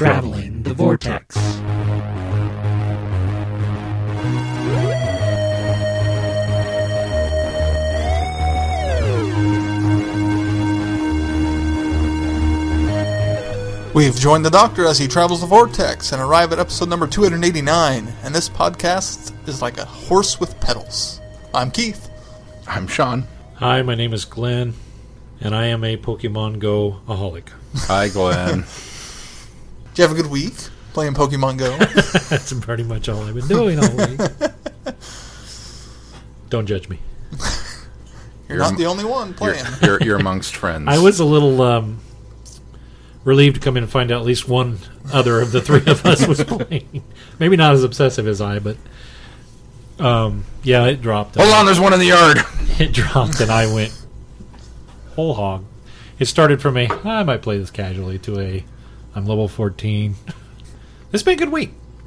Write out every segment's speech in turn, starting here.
Traveling the Vortex. We've joined the Doctor as he travels the vortex and arrive at episode number 289. And this podcast is like a horse with pedals. I'm Keith. I'm Sean. Hi, my name is Glenn, and I am a Pokemon Go aholic. Hi, Glenn. Did you have a good week playing Pokemon Go? That's pretty much all I've been doing all week. Don't judge me. You're not the only one You're, playing. you're, you're amongst friends. I was a little um, relieved to come in and find out at least one other of the three of us was playing. Maybe not as obsessive as I, but um, yeah, it dropped. Hold on, there's one in the yard. It dropped, and I went whole hog. It started from a I might play this casually to a I'm level 14. It's been a good week.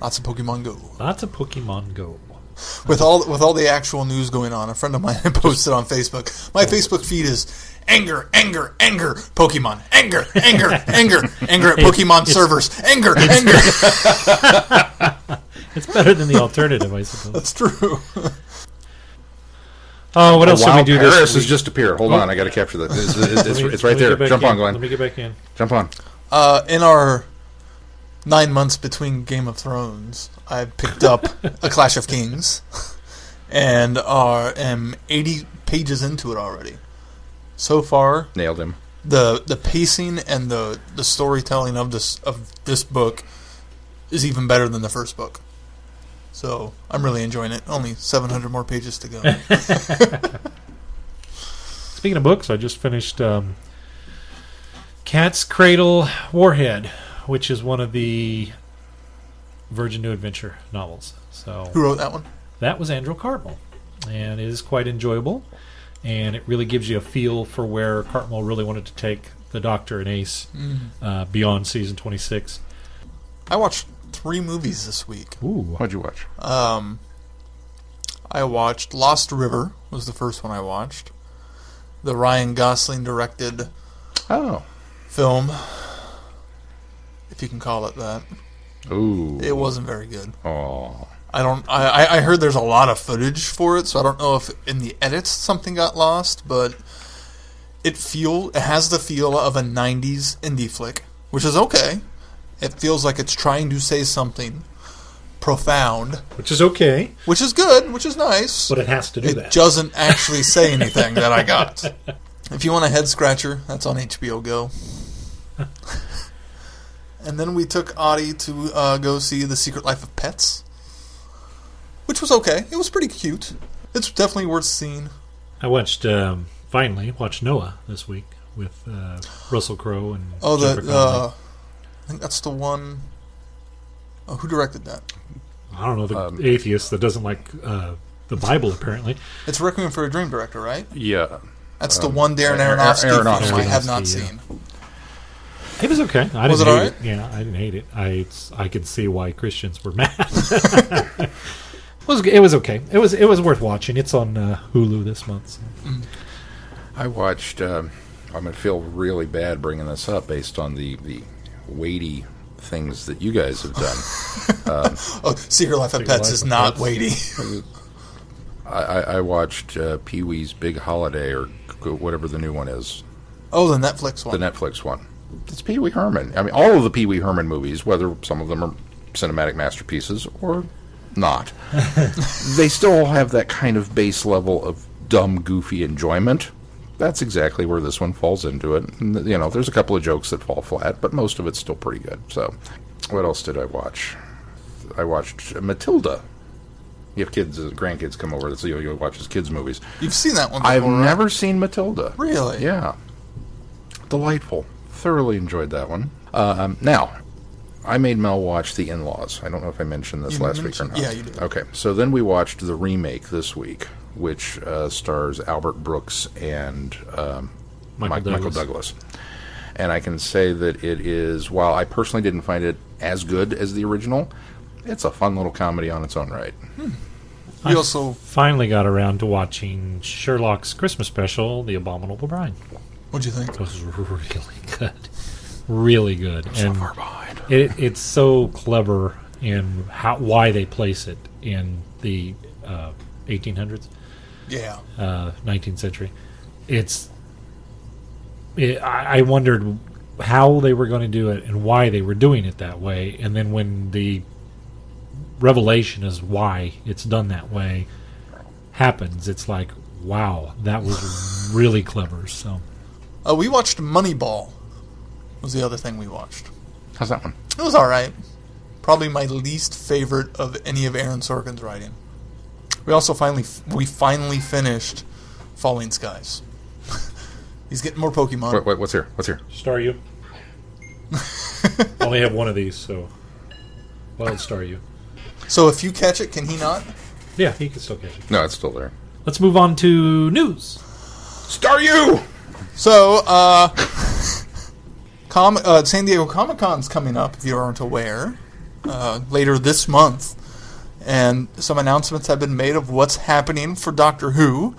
Lots of Pokemon Go. Lots of Pokemon Go. With all with all the actual news going on, a friend of mine posted on Facebook. My Facebook feed is anger, anger, anger, Pokemon, anger, anger, anger, anger at Pokemon it's- servers, anger, anger. It's better than the alternative, I suppose. That's true. Oh, what else did we do Paris this has week? just appeared. Hold Oh. on, I got to capture that. It's, it's, it's, me- it's right there. Jump in. on, Glenn. Let me get back in. Jump on. Uh, in our nine months between Game of Thrones, I picked up a Clash of Kings, and are am eighty pages into it already. So far, Nailed him. the the pacing and the the storytelling of this of this book is even better than the first book. So I'm really enjoying it. Only 700 more pages to go. Speaking of books, I just finished um, Cat's Cradle Warhead, which is one of the Virgin New Adventure novels. So Who wrote that one? that was Andrew Cartmel, and it is quite enjoyable. And it really gives you a feel for where Cartmel really wanted to take the Doctor and Ace uh, beyond season 26. I watched three movies this week. Ooh, What'd you watch? Um, I watched Lost River was the first one I watched. The Ryan Gosling directed Oh. film, if you can call it that. Ooh. It wasn't very good. Oh. I don't. I, I- I heard there's a lot of footage for it, so I don't know if in the edits something got lost, but it feel it has the feel of a '90s indie flick, which is okay. It feels like it's trying to say something profound, which is okay, which is good, which is nice. but it has to do it that. It doesn't actually say anything that I got. If you want a head scratcher, that's on HBO Go. and then we took Audie to uh, go see The Secret Life of Pets, which was okay. It was pretty cute. It's definitely worth seeing. I watched um, finally watched Noah this week with uh, Russell Crowe and Oh, Jennifer the uh, I think that's the one oh who directed that? I don't know the um, atheist that doesn't like uh, the Bible. Apparently, It's Requiem for a Dream director, right? Yeah. That's the Um, one Darren Aaron- Aronofsky, Aronofsky. I have not yeah. seen. it was okay. I Was didn't it hate alright? it. Yeah, I didn't hate it. I I could see why Christians were mad. it was it was okay. It was it was worth watching. It's on uh, Hulu this month. So. I watched. Um, I'm going to feel really bad bringing this up based on the, the weighty things that you guys have done. Oh, Secret Life of Secret Pets Life is of not Pets. weighty. I, I, I watched uh, Pee Wee's Big Holiday or whatever the new one is. Oh, the Netflix one. the Netflix one. It's Pee Wee Herman. I mean, all of the Pee Wee Herman movies, whether some of them are cinematic masterpieces or not, they still have that kind of base level of dumb, goofy enjoyment. That's exactly where this one falls into it. And, you know, there's a couple of jokes that fall flat, but most of it's still pretty good. So, what else did I watch? I watched Matilda. You have kids, uh, grandkids come over, so you you watch his kids' movies. You've seen that one before, I've right? never seen Matilda. Really? Yeah. Delightful. Thoroughly enjoyed that one. Um, now, I made Mel watch The In Laws. I don't know if I mentioned this You last week or not. yeah, you did. Okay, so then we watched the remake this week, which uh, stars Albert Brooks and um, Michael Mike- Michael Douglas. Douglas. And I can say that it is, while I personally didn't find it as good as the original, it's a fun little comedy on its own right. We also Finally got around to watching Sherlock's Christmas special, The Abominable Bride. What'd you think? It was really good, really good, So and far behind. it, it's so clever in how why they place it in the uh, 1800s, Yeah. uh, 19th century. It's it, I, I wondered how they were going to do it and why they were doing it that way, and then when the revelation is why it's done that way happens, it's like wow, that was really clever. So. Uh, we watched Moneyball. Was the other thing we watched. How's that one? It was all right. Probably my least favorite of any of Aaron Sorkin's writing. We also finally we finally finished Falling Skies. He's getting more Pokemon. Wait, wait, what's here? What's here? Star you. Only have one of these, so. Well, Staryu. So if you catch it, can he not? Yeah, he can still catch it. No, it's still there. Let's move on to news. Staryu! So, uh, Com- uh, San Diego Comic Con's coming up, if you aren't aware, uh, later this month. And some announcements have been made of what's happening for Doctor Who.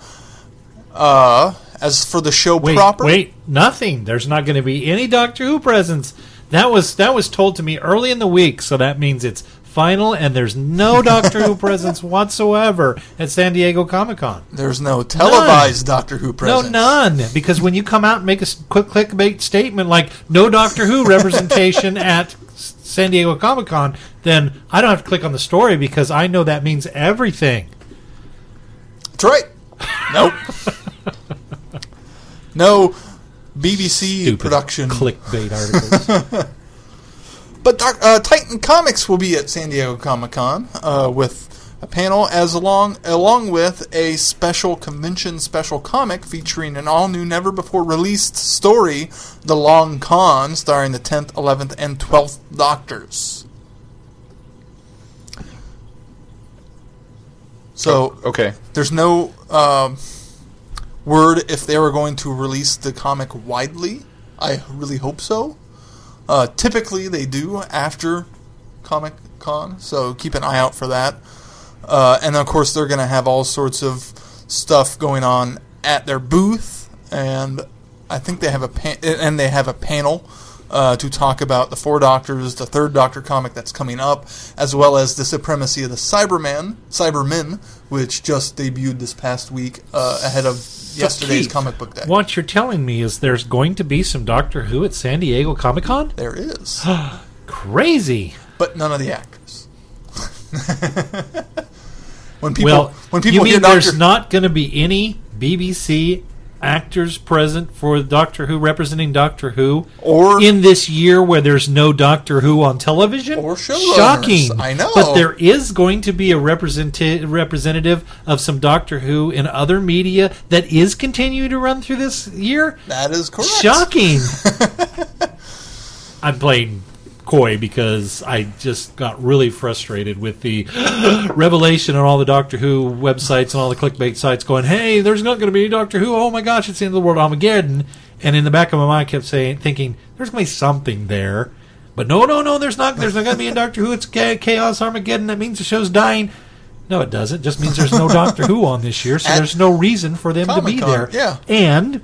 Uh, as for the show Wait, proper, wait, nothing. There's not going to be any Doctor Who presence. That was that was told to me early in the week, so that means it's final, and there's no Doctor Who presence whatsoever at San Diego Comic Con. there's no televised Doctor Who presence. No, none. Because when you come out and make a quick clickbait statement like no Doctor Who representation at San Diego Comic Con, then I don't have to click on the story because I know that means everything. That's right. Nope. no BBC Stupid production. clickbait articles. But uh, Titan Comics will be at San Diego Comic Con uh, with a panel as along along with a special convention special comic featuring an all new, never before released story, The Long Con, starring the tenth, eleventh, and twelfth Doctors. So Okay. there's no um, word if they were going to release the comic widely. I really hope so. Uh, typically, they do after Comic Con, so keep an eye out for that. Uh, and of course, they're going to have all sorts of stuff going on at their booth, and I think they have a pan- and they have a panel uh, to talk about the Four Doctors, the Third Doctor comic that's coming up, as well as the supremacy of the Cyberman, Cybermen, which just debuted this past week uh, ahead of yesterday's Keith. comic book day. what you're telling me is there's going to be some Doctor Who at San Diego Comic Con? There is, Crazy. but none of the actors. when people well, when you mean hear there's Doctor, not going to be any BBC actors present for Doctor Who representing Doctor Who Or- in this year where there's no Doctor Who on television Or showrunners. shocking I know. but there is going to be a representa- representative of some Doctor Who in other media that is continuing to run through this year that is correct. Shocking. I'm playing coy because I just got really frustrated with the revelation on all the Doctor Who websites and all the clickbait sites going, "Hey, there's not going to be any Doctor Who. Oh my gosh, it's the end of the world, Armageddon." And in the back of my mind, I kept saying, thinking, "There's going to be something there." But no, no, no. There's not. There's not going to be a Doctor Who. It's chaos Armageddon. That means the show's dying. No, it doesn't. It just means there's no Doctor Who on this year, so At there's no reason for them to be there. yeah. And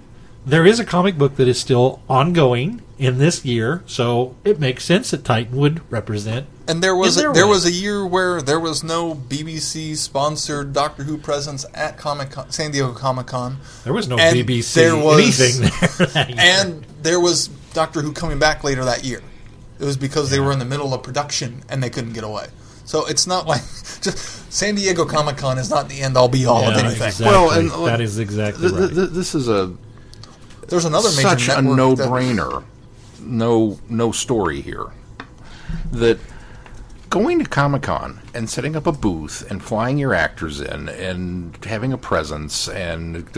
there is a comic book that is still ongoing in this year, so it makes sense that Titan would represent. And there was a, there way. was a year where there was no BBC sponsored Doctor Who presence at Comic San Diego Comic Con, There was no And BBC there was- anything there. That year. and there was Doctor Who coming back later that year. It was because they were in the middle of production and they couldn't get away. So it's not like just San Diego Comic Con is not the end all be all of anything. exactly. Well, and, that uh, is exactly Th- right. th- th- this is a There's another major such a no-brainer. No, no story here. That going to Comic Con and setting up a booth and flying your actors in and having a presence and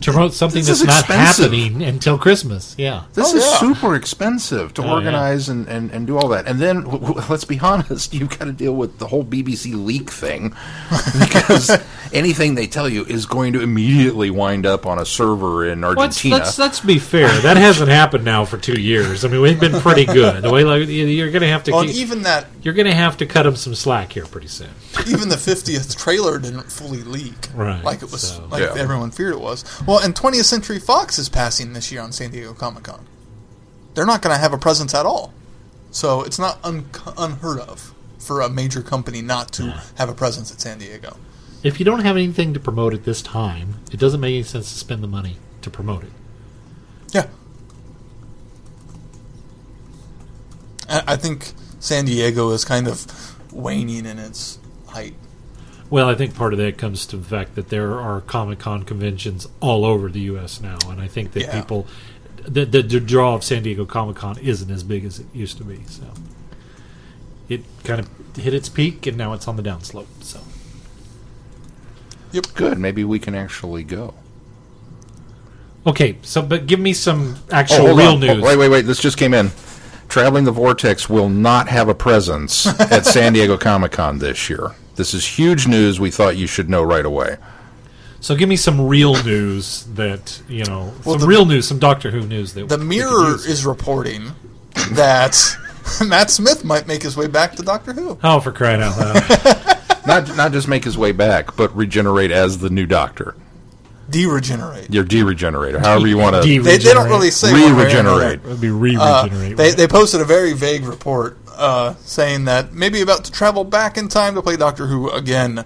to promote something This that's not happening until Christmas. Yeah. This Oh, is yeah. super expensive to Oh, yeah. organize and, and, and do all that. And then, w- w- let's be honest, you've got to deal with the whole BBC leak thing because anything they tell you is going to immediately wind up on a server in Let's, Argentina. let's let's be fair. That hasn't happened now for two years. I mean, we've been pretty good. The way like you're going to have to Well, keep, even that you're going to have to cut them some slack here pretty soon. even the 50th trailer didn't fully leak Right, like it was so- like Yeah. everyone feared it was Well, and 20th Century Fox is passing this year on San Diego Comic Con. They're not going to have a presence at all. So it's not un- unheard of for a major company not to have a presence at San Diego. If you don't have anything to promote at this time, it doesn't make any sense to spend the money to promote it. Yeah. I I think San Diego is kind of waning in its height. Well, I think part of that comes to the fact that there are Comic Con conventions all over the U.S. now, and I think that Yeah. people, the, the the draw of San Diego Comic Con isn't as big as it used to be. So it kind of hit its peak, and now it's on the downslope. So Yep. Good. Maybe we can actually go. okay, so but give me some Oh, actual hold real on. Oh, news. Oh, wait, wait, wait. This just came in. Traveling the Vortex will not have a presence at San Diego Comic Con this year. This is huge news. We thought you should know right away. So give me some real news that you know, Well, some the- real news, some Doctor Who news that The Mirror use. is reporting that Matt Smith might make his way back to Doctor Who. Oh, for crying out loud! Not not just make his way back, but regenerate as the new Doctor. De-regenerate. Your de-regenerator, however you want to. De- They, they don't really say one way or. Re-regenerate. It would be Uh, re-regenerate. they, they posted a very vague report uh, saying that maybe about to travel back in time to play Doctor Who again.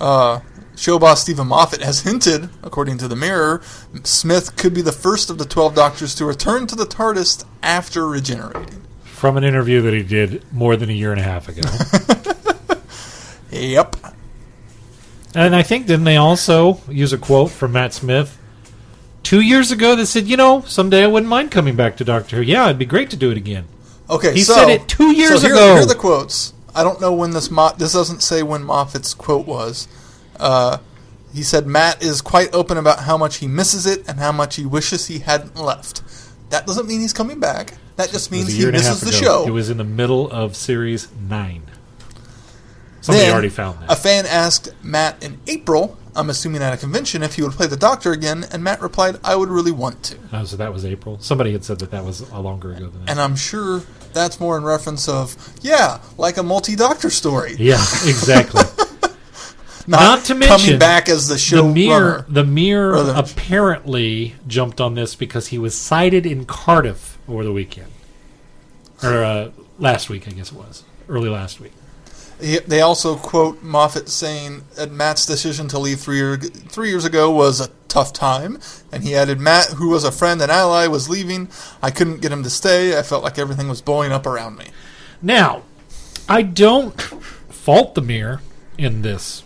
Uh, show boss Steven Moffat has hinted, according to the Mirror, Smith could be the first of the 12 Doctors to return to the TARDIS after regenerating. from an interview that he did more than a year and a half ago. Yep. and I think then they also use a quote from Matt Smith two years ago that said, "You know, someday I wouldn't mind coming back to Doctor Who. Yeah, it'd be great to do it again." Okay, He so, said it two years so here, ago. Here are the quotes. I don't know when this Mo- this doesn't say when Moffat's quote was. Uh, he said Matt is quite open about how much he misses it and how much he wishes he hadn't left. That doesn't mean he's coming back. That just means he year and a misses the show. It was in the middle of series nine. Somebody Then, already found that. A fan asked Matt in April, I'm assuming at a convention, if he would play the Doctor again, and Matt replied, "I would really want to." oh, so that was April. Somebody had said that that was a longer ago than that. And I'm sure that's more in reference of, yeah, like a multi-Doctor story, yeah, exactly. not, Not to mention, coming back as the show. the mirror, the mirror the- apparently jumped on this because he was sighted in Cardiff over the weekend, or uh, last week, I guess it was early last week. He- They also quote Moffat saying that Matt's decision to leave three, year, three years ago was a tough time, and he added, "Matt, who was a friend and ally, was leaving. I couldn't get him to stay. I felt like everything was blowing up around me." Now, I don't fault the mirror in this.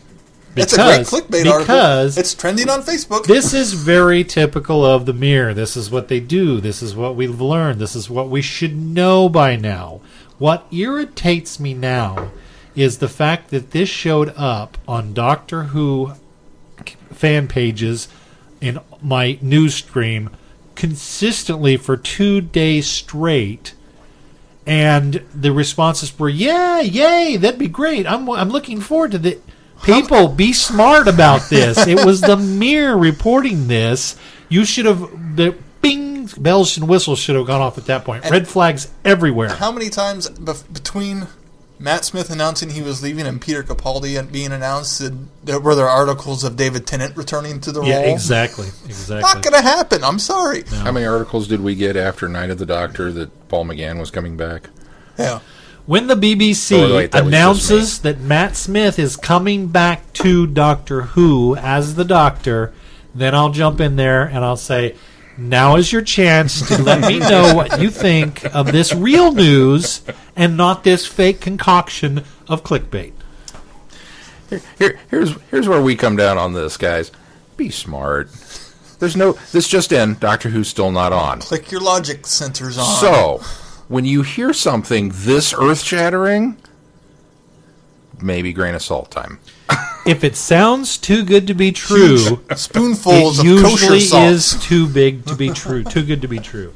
It's a great because- article. because It's trending on Facebook. this is very typical of the mirror. This is what they do. This is what we've learned. This is what we should know by now. What irritates me now is the fact that this showed up on Doctor Who fan pages in my news stream consistently for two days straight. And the responses were, "Yeah, yay, that'd be great. I'm I'm looking forward to the people be smart about this." it was the mirror reporting this. You should have the bing bells and whistles should have gone off at that point. Red flags everywhere. How many times bef- between Matt Smith announcing he was leaving and Peter Capaldi being announced, there, were there articles of David Tennant returning to the Yeah, role? exactly, Not going to happen. I'm sorry. How many articles did we get after Night of the Doctor that Paul McGann was coming back? Yeah. When the BBC Oh, wait, that announces that Matt Smith is coming back to Doctor Who as the Doctor, then I'll jump in there and I'll say, now is your chance to let me know what you think of this real news and not this fake concoction of clickbait. Here, here, here's here's where we come down on this, guys. Be smart. There's no. This just in. Doctor Who's still not on. Click your logic sensors on. So, when you hear something this earth shattering, maybe grain of salt time. If it sounds too good to be true, spoonfuls it of kosher usually salt. is too big to be true, too good to be true.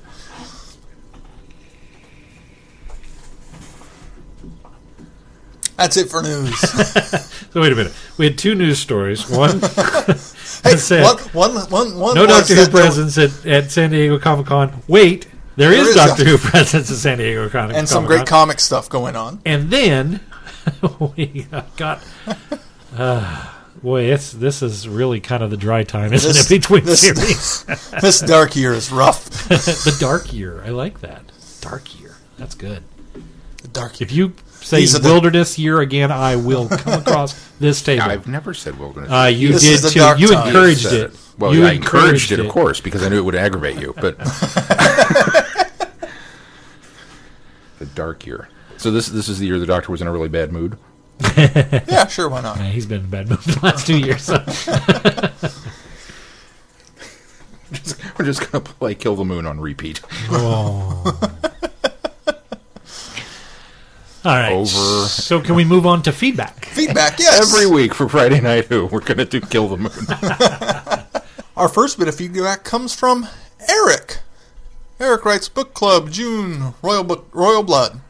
That's it for news. So wait a minute. We had two news stories. One hey, said- one, one, one, one no Doctor Who presence at, at San Diego Comic Con. Wait, there There is, is Doctor Doctor- Who presence at San Diego Comic Con, and some Comic-Con. great comic stuff going on. and then we got uh, Boy, it's this is really kind of the dry time, isn't This- it? Between this- series, this dark year is rough. the dark year. I like that. Dark year. That's good. The dark year. If you say These are the- wilderness year again, I will come across this table. I've never said wilderness. Uh, you This did too. You time. encouraged Said it. Well, you I encouraged it, of course, because I knew it would aggravate you. But the dark year. So this this is the year the doctor was in a really bad mood. Yeah, sure, why not? Yeah, he's been in bad mood for the last two years. So. We're just gonna play Kill the Moon on repeat. Oh. All right. Over. So can we move on to feedback? Feedback, yes. Every week for Friday Night Who, we're gonna do Kill the Moon. Our first bit of feedback comes from Eric. Eric writes, Book Club, June, Royal Book, Royal Blood.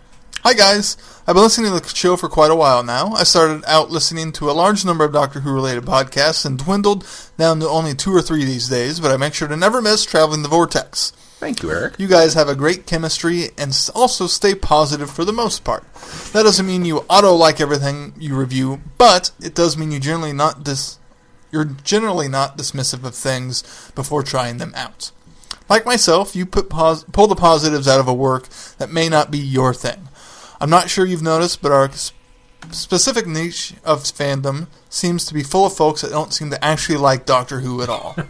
Hi guys, I've been listening to the show for quite a while now. I started out listening to a large number of Doctor Who related podcasts and dwindled down to only two or three these days, but I make sure to never miss Traveling the Vortex. Thank you, Eric. You guys have a great chemistry and also stay positive for the most part. That doesn't mean you auto like everything you review, but it does mean you generally not dis- you're generally not dismissive of things before trying them out. Like myself, you put pos- pull the positives out of a work that may not be your thing. I'm not sure you've noticed, but our specific niche of fandom seems to be full of folks that don't seem to actually like Doctor Who at all.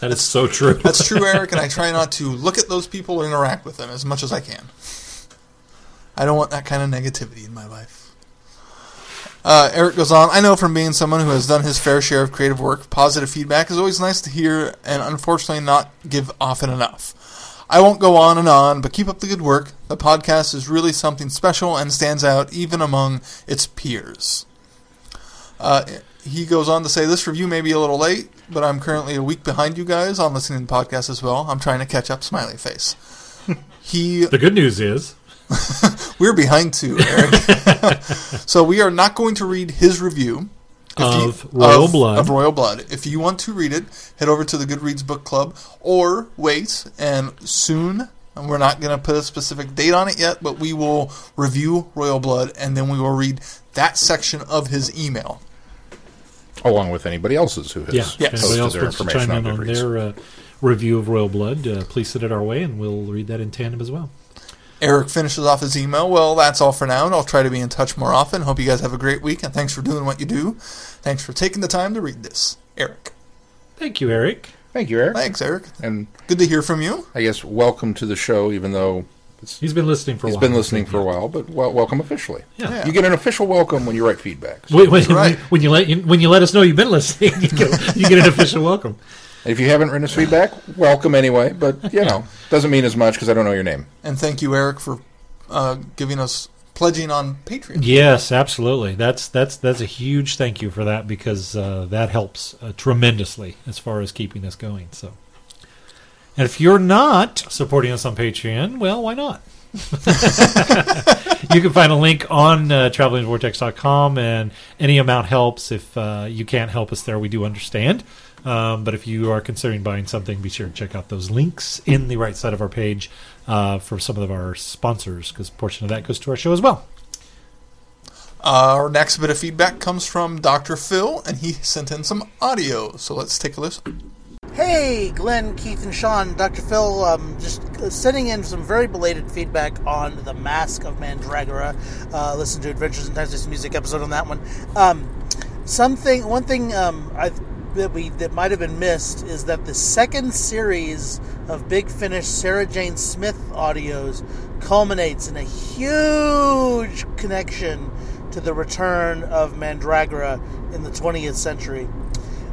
That is so true. That's true, Eric, and I try not to look at those people or interact with them as much as I can. I don't want that kind of negativity in my life. Uh, Eric goes on, I know from being someone who has done his fair share of creative work, positive feedback is always nice to hear and unfortunately not give often enough. I won't go on and on, but keep up the good work. The podcast is really something special and stands out even among its peers. Uh, he goes on to say, This review may be a little late, but I'm currently a week behind you guys on listening to the podcast as well. I'm trying to catch up, smiley face. He the good news is we're behind too, Eric. so we are not going to read his review Of Royal Blood. Of Royal Blood. If you want to read it, head over to the Goodreads Book Club, or wait and soon. And we're not going to put a specific date on it yet, but we will review Royal Blood, and then we will read that section of his email. Along with anybody else's who has yeah. Yes. Anybody posted else their wants to information chime on in on Goodreads. their uh, review of Royal Blood, uh, please send it our way, and we'll read that in tandem as well. Eric finishes off his email. Well, that's all for now, and I'll try to be in touch more often. Hope you guys have a great week, and thanks for doing what you do. Thanks for taking the time to read this, Eric. Thank you, Eric. Thank you, Eric. Thanks, Eric. And Good to hear from you. I guess welcome to the show, even though it's, He's been listening for a he's while. been listening for a while, but wel- welcome officially. Yeah. Yeah. You get an official welcome when you write feedback. So When, when, right. when you let you, when you let us know you've been listening, you get, you get an official welcome. If you haven't written us feedback, welcome anyway, but, you know, doesn't mean as much because I don't know your name. And thank you, Eric, for uh, giving us pledging on Patreon. Yes, absolutely. That's that's that's a huge thank you for that because uh, that helps uh, tremendously as far as keeping us going. So, and if you're not supporting us on Patreon, well, why not? you can find a link on uh, travelingvortex.com, and any amount helps. If uh, you can't help us there, we do understand. Um, but if you are considering buying something, be sure to check out those links in the right side of our page uh, for some of our sponsors, because a portion of that goes to our show as well. Our next bit of feedback comes from Dr. Phil, and he sent in some audio. So let's take a listen. Hey, Glenn, Keith, and Sean. Dr. Phil, um, just sending in some very belated feedback on The Mask of Mandragora. Uh, listen to Adventures in Timeless Music episode on that one. Um, something, one thing um, I that we that might have been missed is that the second series of Big Finish Sarah Jane Smith audios culminates in a huge connection to the return of Mandragora in the 20th century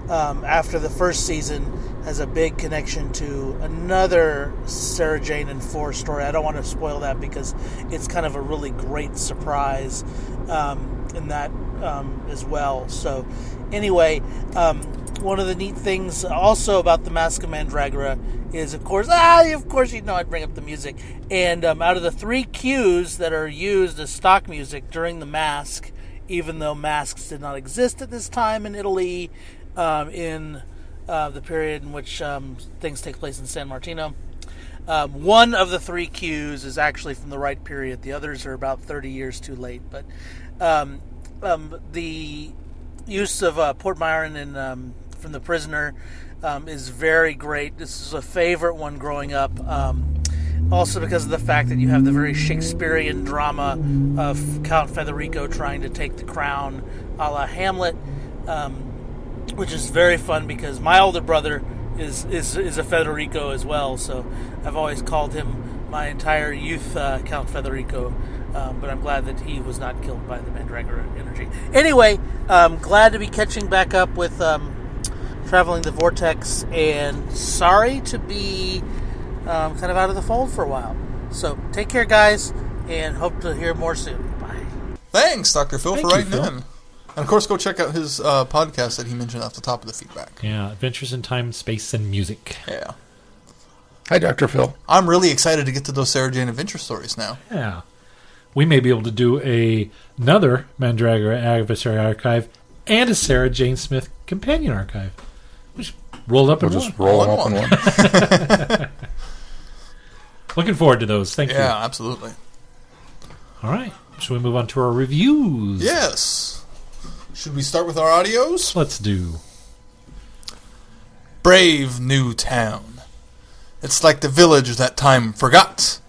um, after the first season has a big connection to another Sarah Jane and Four story. I don't want to spoil that because it's kind of a really great surprise um, in that um, as well. So, anyway, um, one of the neat things also about the Mask of Mandragora is, of course, ah, of course, you know I'd bring up the music. And um, out of the three cues that are used as stock music during the Mask, even though masks did not exist at this time in Italy, um, in uh, the period in which um, things take place in San Martino. Um, one of the three cues is actually from the right period. The others are about 30 years too late. But um, um, the use of uh, Port Myron and um, from the prisoner um, is very great. This is a favorite one growing up. Um, also because of the fact that you have the very Shakespearean drama of Count Federico trying to take the crown, a la Hamlet, um, which is very fun because my older brother is, is is a Federico as well. So I've always called him my entire youth uh, Count Federico. Um, but I'm glad that he was not killed by the Mandragora energy. Anyway, um, glad to be catching back up with um, traveling the vortex, and sorry to be um, kind of out of the fold for a while. So take care, guys, and hope to hear more soon. Bye. Thanks, Dr. Phil, Thank for you, writing Phil. in. And of course, go check out his uh, podcast that he mentioned off the top of the feedback. Yeah, Adventures in Time, Space, and Music. Yeah. Hi, Dr. Phil. I'm really excited to get to those Sarah Jane adventure stories now. Yeah. We may be able to do a, another Mandragora Adversary Archive and a Sarah Jane Smith Companion Archive. Which rolled up We'll in just one. roll them up in one. one. Looking forward to those. Thank you. Yeah, absolutely. All right. Should we move on to our reviews? Yes. Should we start with our audios? Let's do. Brave new town. It's like the village that time forgot.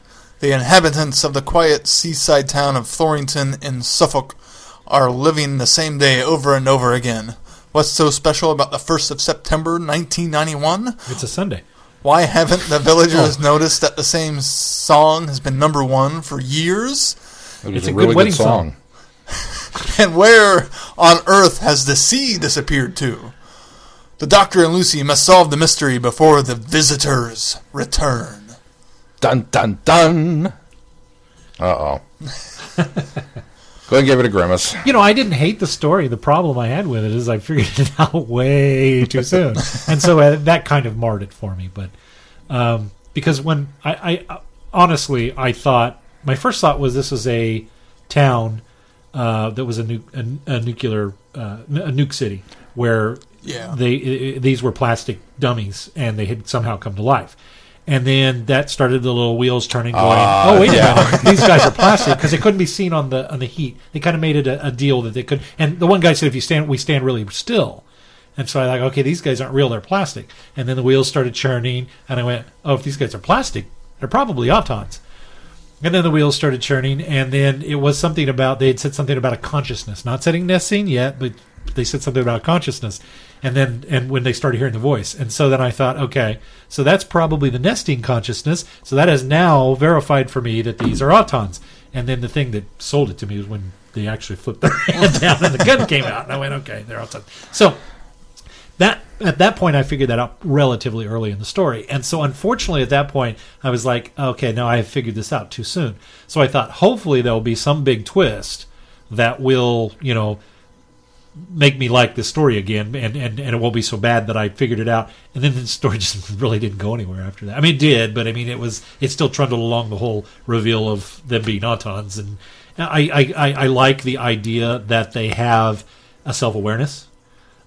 The inhabitants of the quiet seaside town of Thorington in Suffolk are living the same day over and over again. What's so special about the 1st of September 1991? It's a Sunday. Why haven't the villagers noticed that the same song has been number one for years? It It's a a good really wedding good song. And where on earth has the sea disappeared to? The Doctor and Lucy must solve the mystery before the visitors return. Dun dun dun. Uh oh. Go ahead and give it a grimace. You know, I didn't hate the story. The problem I had with it is I figured it out way too soon, and so uh, that kind of marred it for me. But um, because when I, I honestly, I thought my first thought was this was a town uh, that was a, nu- a, a nuclear uh, a nuke city where Yeah. they i- i- these were plastic dummies and they had somehow come to life. And then that started the little wheels turning, going, ah, "Oh wait a minute, these guys are plastic because they couldn't be seen on the on the heat. They kind of made it a, a deal that they could." And the one guy said, "If you stand, we stand really still." And so I like, okay, these guys aren't real; they're plastic. And then the wheels started churning, and I went, "Oh, if these guys are plastic, they're probably autons." And then the wheels started churning, and then it was something about they had said something about a consciousness, not setting nesting yet, but they said something about consciousness. And then and when they started hearing the voice, and so then I thought, okay, so that's probably the nesting consciousness. So that has now verified for me that these are autons. And then the thing that sold it to me was when they actually flipped their hand down and the gun came out, and I went, okay, they're autons. So that at that point I figured that out relatively early in the story. And so unfortunately at that point I was like, okay, now I have figured this out too soon. So I thought hopefully there'll be some big twist that will, you know, make me like this story again and, and, and it won't be so bad that I figured it out. And then the story just really didn't go anywhere after that. I mean it did, but I mean it was it still trundled along the whole reveal of them being autons and I, I, I, I like the idea that they have a self awareness.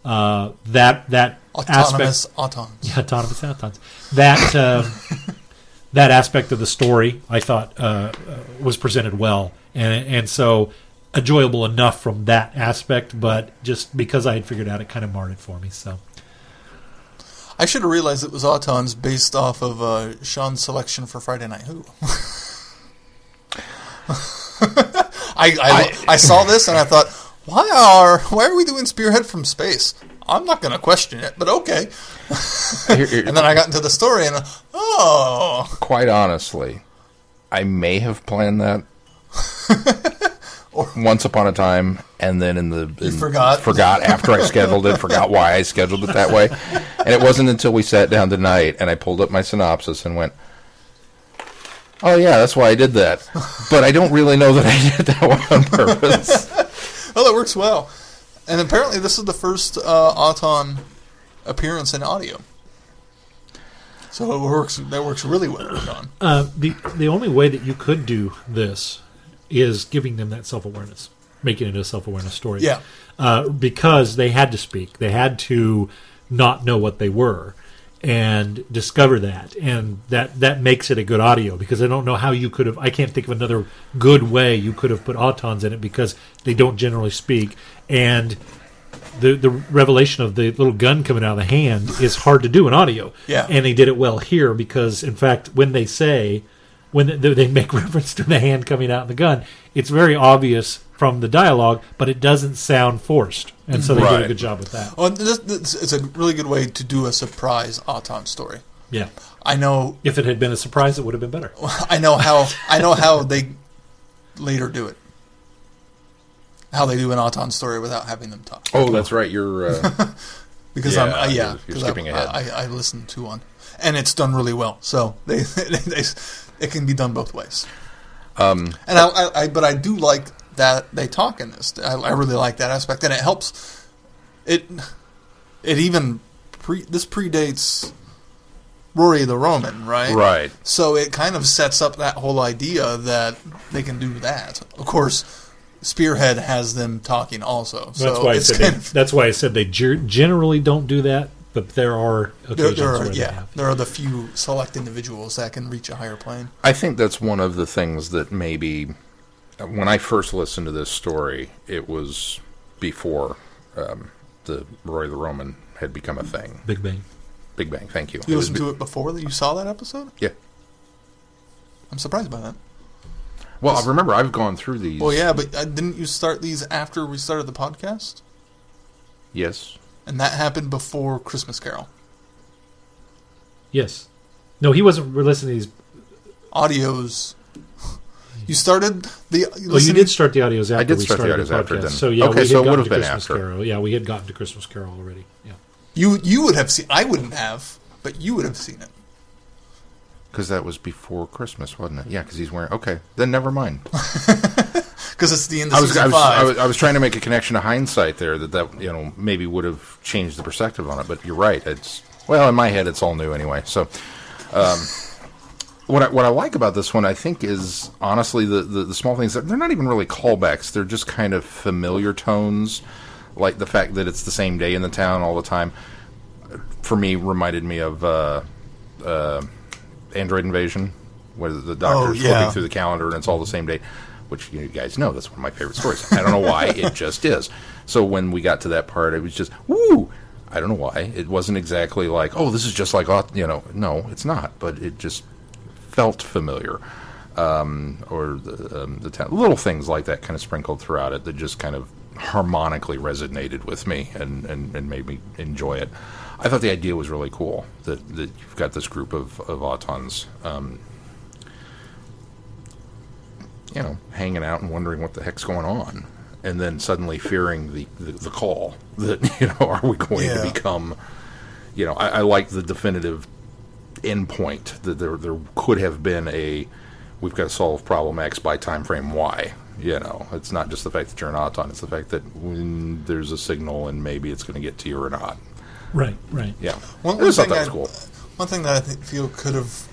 Uh, that that Autonomous aspect, autons. yeah, autonomous autons. That um, that aspect of the story, I thought, uh, uh, was presented well, and and so enjoyable enough from that aspect. But just because I had figured out, it kind of marred it for me. So I should have realized it was autons based off of uh, Sean's selection for Friday Night Who. I, I, I saw this and I thought, why are why are we doing Spearhead from space? I'm not going to question it, but okay. Here- here- And then I got into the story and oh, quite honestly, I may have planned that once upon a time, and then in the in- forgot? forgot after I scheduled it, forgot why I scheduled it that way, and it wasn't until we sat down tonight and I pulled up my synopsis and went. Oh yeah, that's why I did that. But I don't really know that I did that one on purpose. well, that works well. And apparently, this is the first uh, Auton appearance in audio. So it works. That works really well, Sean. uh, the the only way that you could do this is giving them that self awareness, making it a self awareness story. Yeah. uh, because they had to speak, they had to not know what they were and discover that and that that makes it a good audio because I don't know how you could have I can't think of another good way you could have put autons in it because they don't generally speak and the the revelation of the little gun coming out of the hand is hard to do in audio. Yeah. and they did it well here because, in fact, when they say when they, they make reference to the hand coming out of the gun, it's very obvious from the dialogue, but it doesn't sound forced, and so they did a good job with that. Oh, this, this, it's a really good way to do a surprise Auton story. Yeah, I know, if it had been a surprise, it would have been better. I know how, I know how they later do it. How they do an Auton story without having them talk. Oh, that's right. You're. Uh, because Yeah, I'm uh, yeah you're- you're because skipping I, ahead. I, I listened to one and it's done really well. So they, they, they it can be done both ways. um, And I, I, I but I do like that they talk in this. I, I really like that aspect, and it helps. It it even pre this predates Rory the Roman, right? right. So it kind of sets up that whole idea that they can do that. Of course, Spearhead has them talking also. So that's why I it's said kind they, of, that's why I said they ger- generally don't do that, but there are there, occasions there are, where they yeah, have. there are the few select individuals that can reach a higher plane. I think that's one of the things that maybe when I first listened to this story, it was before um, the Rory the Roman had become a thing. Big Bang. Big Bang. Thank you. You It was listened to it before that you saw that episode. Yeah. I'm surprised by that. Well, I remember I've gone through these. Well, yeah, but uh, didn't you start these after we started the podcast? Yes. And that happened before Christmas Carol. Yes. No, he wasn't listening to these. Audios. You started the. Oh, you did start the audios after did we start the audios the after podcast. then. So yeah, Okay, we so had it gotten would've to been Christmas after. Carol. Yeah, we had gotten to Christmas Carol already. Yeah. You you would have seen. I wouldn't have, but you would have seen it. Because that was before Christmas, wasn't it? Yeah, because he's wearing. Okay, then never mind. Because it's the end of I was, season I, was, five. I, was, I was trying to make a connection to hindsight there that that you know maybe would have changed the perspective on it, but you're right. It's well in my head, it's all new anyway. So, um, what I, what I like about this one, I think, is honestly the, the the small things. That they're not even really callbacks. They're just kind of familiar tones, like the fact that it's the same day in the town all the time. For me, reminded me of uh, uh, Android Invasion, where the doctor's yeah. flipping through the calendar and it's all the same date which you guys know that's one of my favorite stories. I don't know why, it just is. So when we got to that part, it was just woo. I don't know why. It wasn't exactly like, oh, this is just like, you know, no, it's not. But it just felt familiar, um, or the, um, the town, little things like that kind of sprinkled throughout it that just kind of harmonically resonated with me and, and, and made me enjoy it. I thought the idea was really cool that, that you've got this group of, of Autons um, you know, hanging out and wondering what the heck's going on, and then suddenly fearing the the, the call that you know, are we going Yeah. to become? You know, I, I like the definitive endpoint that there there could have been a we've got to solve problem X by time frame Y. You know, it's not just the fact that you're an auton; it's the fact that when there's a signal and maybe it's going to get to you or not. Right. Right. Yeah, One, one thing that was I- cool. One thing that I think, feel could have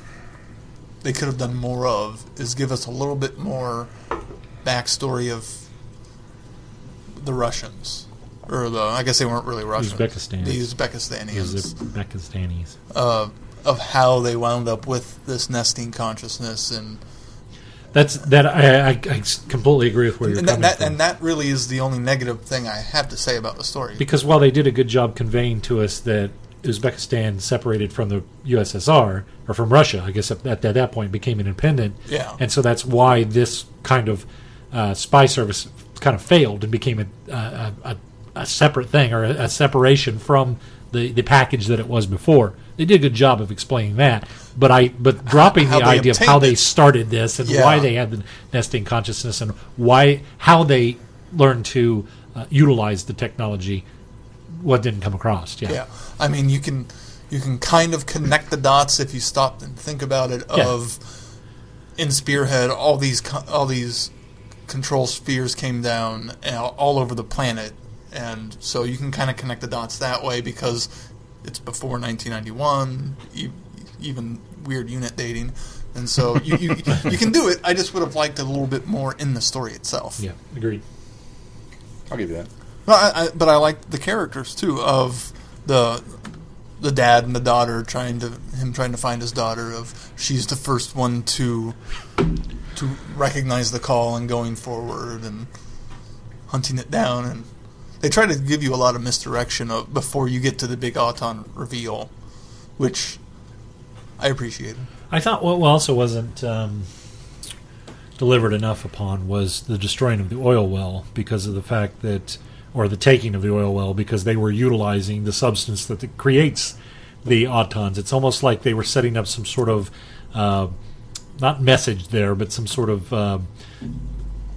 they could have done more of is give us a little bit more backstory of the Russians, or the I guess they weren't really Russians. Uzbekistan. The Is Uzbekistanians. it Pakistanis? Uh, of how they wound up with this nesting consciousness and That's that. I, I, I completely agree with where you're and coming that from. and that really is the only negative thing I have to say about the story. because while they did a good job conveying to us that Uzbekistan separated from the USSR or from Russia, I guess at, at that point became independent. Yeah. and so that's why this kind of uh, spy service kind of failed and became a, a, a, a separate thing or a, separation from the, the package that it was before. They did a good job of explaining that, but I but dropping How the idea of how they started this and Yeah. why they had the nesting consciousness and why how they learned to uh, utilize the technology what didn't come across. Yeah. Yeah, I mean you can you can kind of connect the dots if you stop and think about it. Yeah. Of in Spearhead, all these all these control spheres came down all- all over the planet, and so you can kind of connect the dots that way because it's before 1991, e- even weird unit dating, and so you, you you can do it. I just would have liked a little bit more in the story itself. Yeah, agreed. I'll give you that. No, I, I, but I like the characters too of the the dad and the daughter trying to him trying to find his daughter. Of she's the first one to to recognize the call and going forward and hunting it down. And they try to give you a lot of misdirection of, before you get to the big Auton reveal, which I appreciated. I thought what also wasn't um, delivered enough upon was the destroying of the oil well because of the fact that, or the taking of the oil well because they were utilizing the substance that creates the autons. It's almost like they were setting up some sort of uh, not message there, but some sort of uh,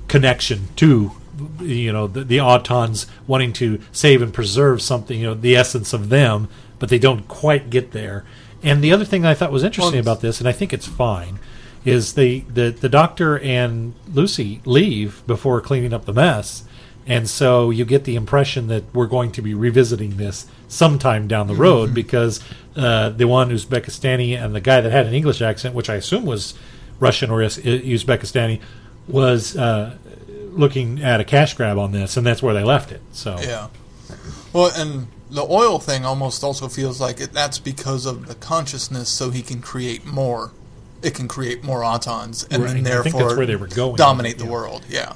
connection to you know the, the autons wanting to save and preserve something, you know, the essence of them, but they don't quite get there. And the other thing I thought was interesting about this, and I think it's fine, is the, the the doctor and Lucy leave before cleaning up the mess, and so you get the impression that we're going to be revisiting this sometime down the road because uh, the one Uzbekistani and the guy that had an English accent, which I assume was Russian or Uz- Uzbekistani, was uh, looking at a cash grab on this, and that's where they left it. So Yeah. Well, and the oil thing almost also feels like it, that's because of the consciousness, so he can create more. It can create more autons, and Right. then therefore where they were going. dominate the Yeah. world. Yeah.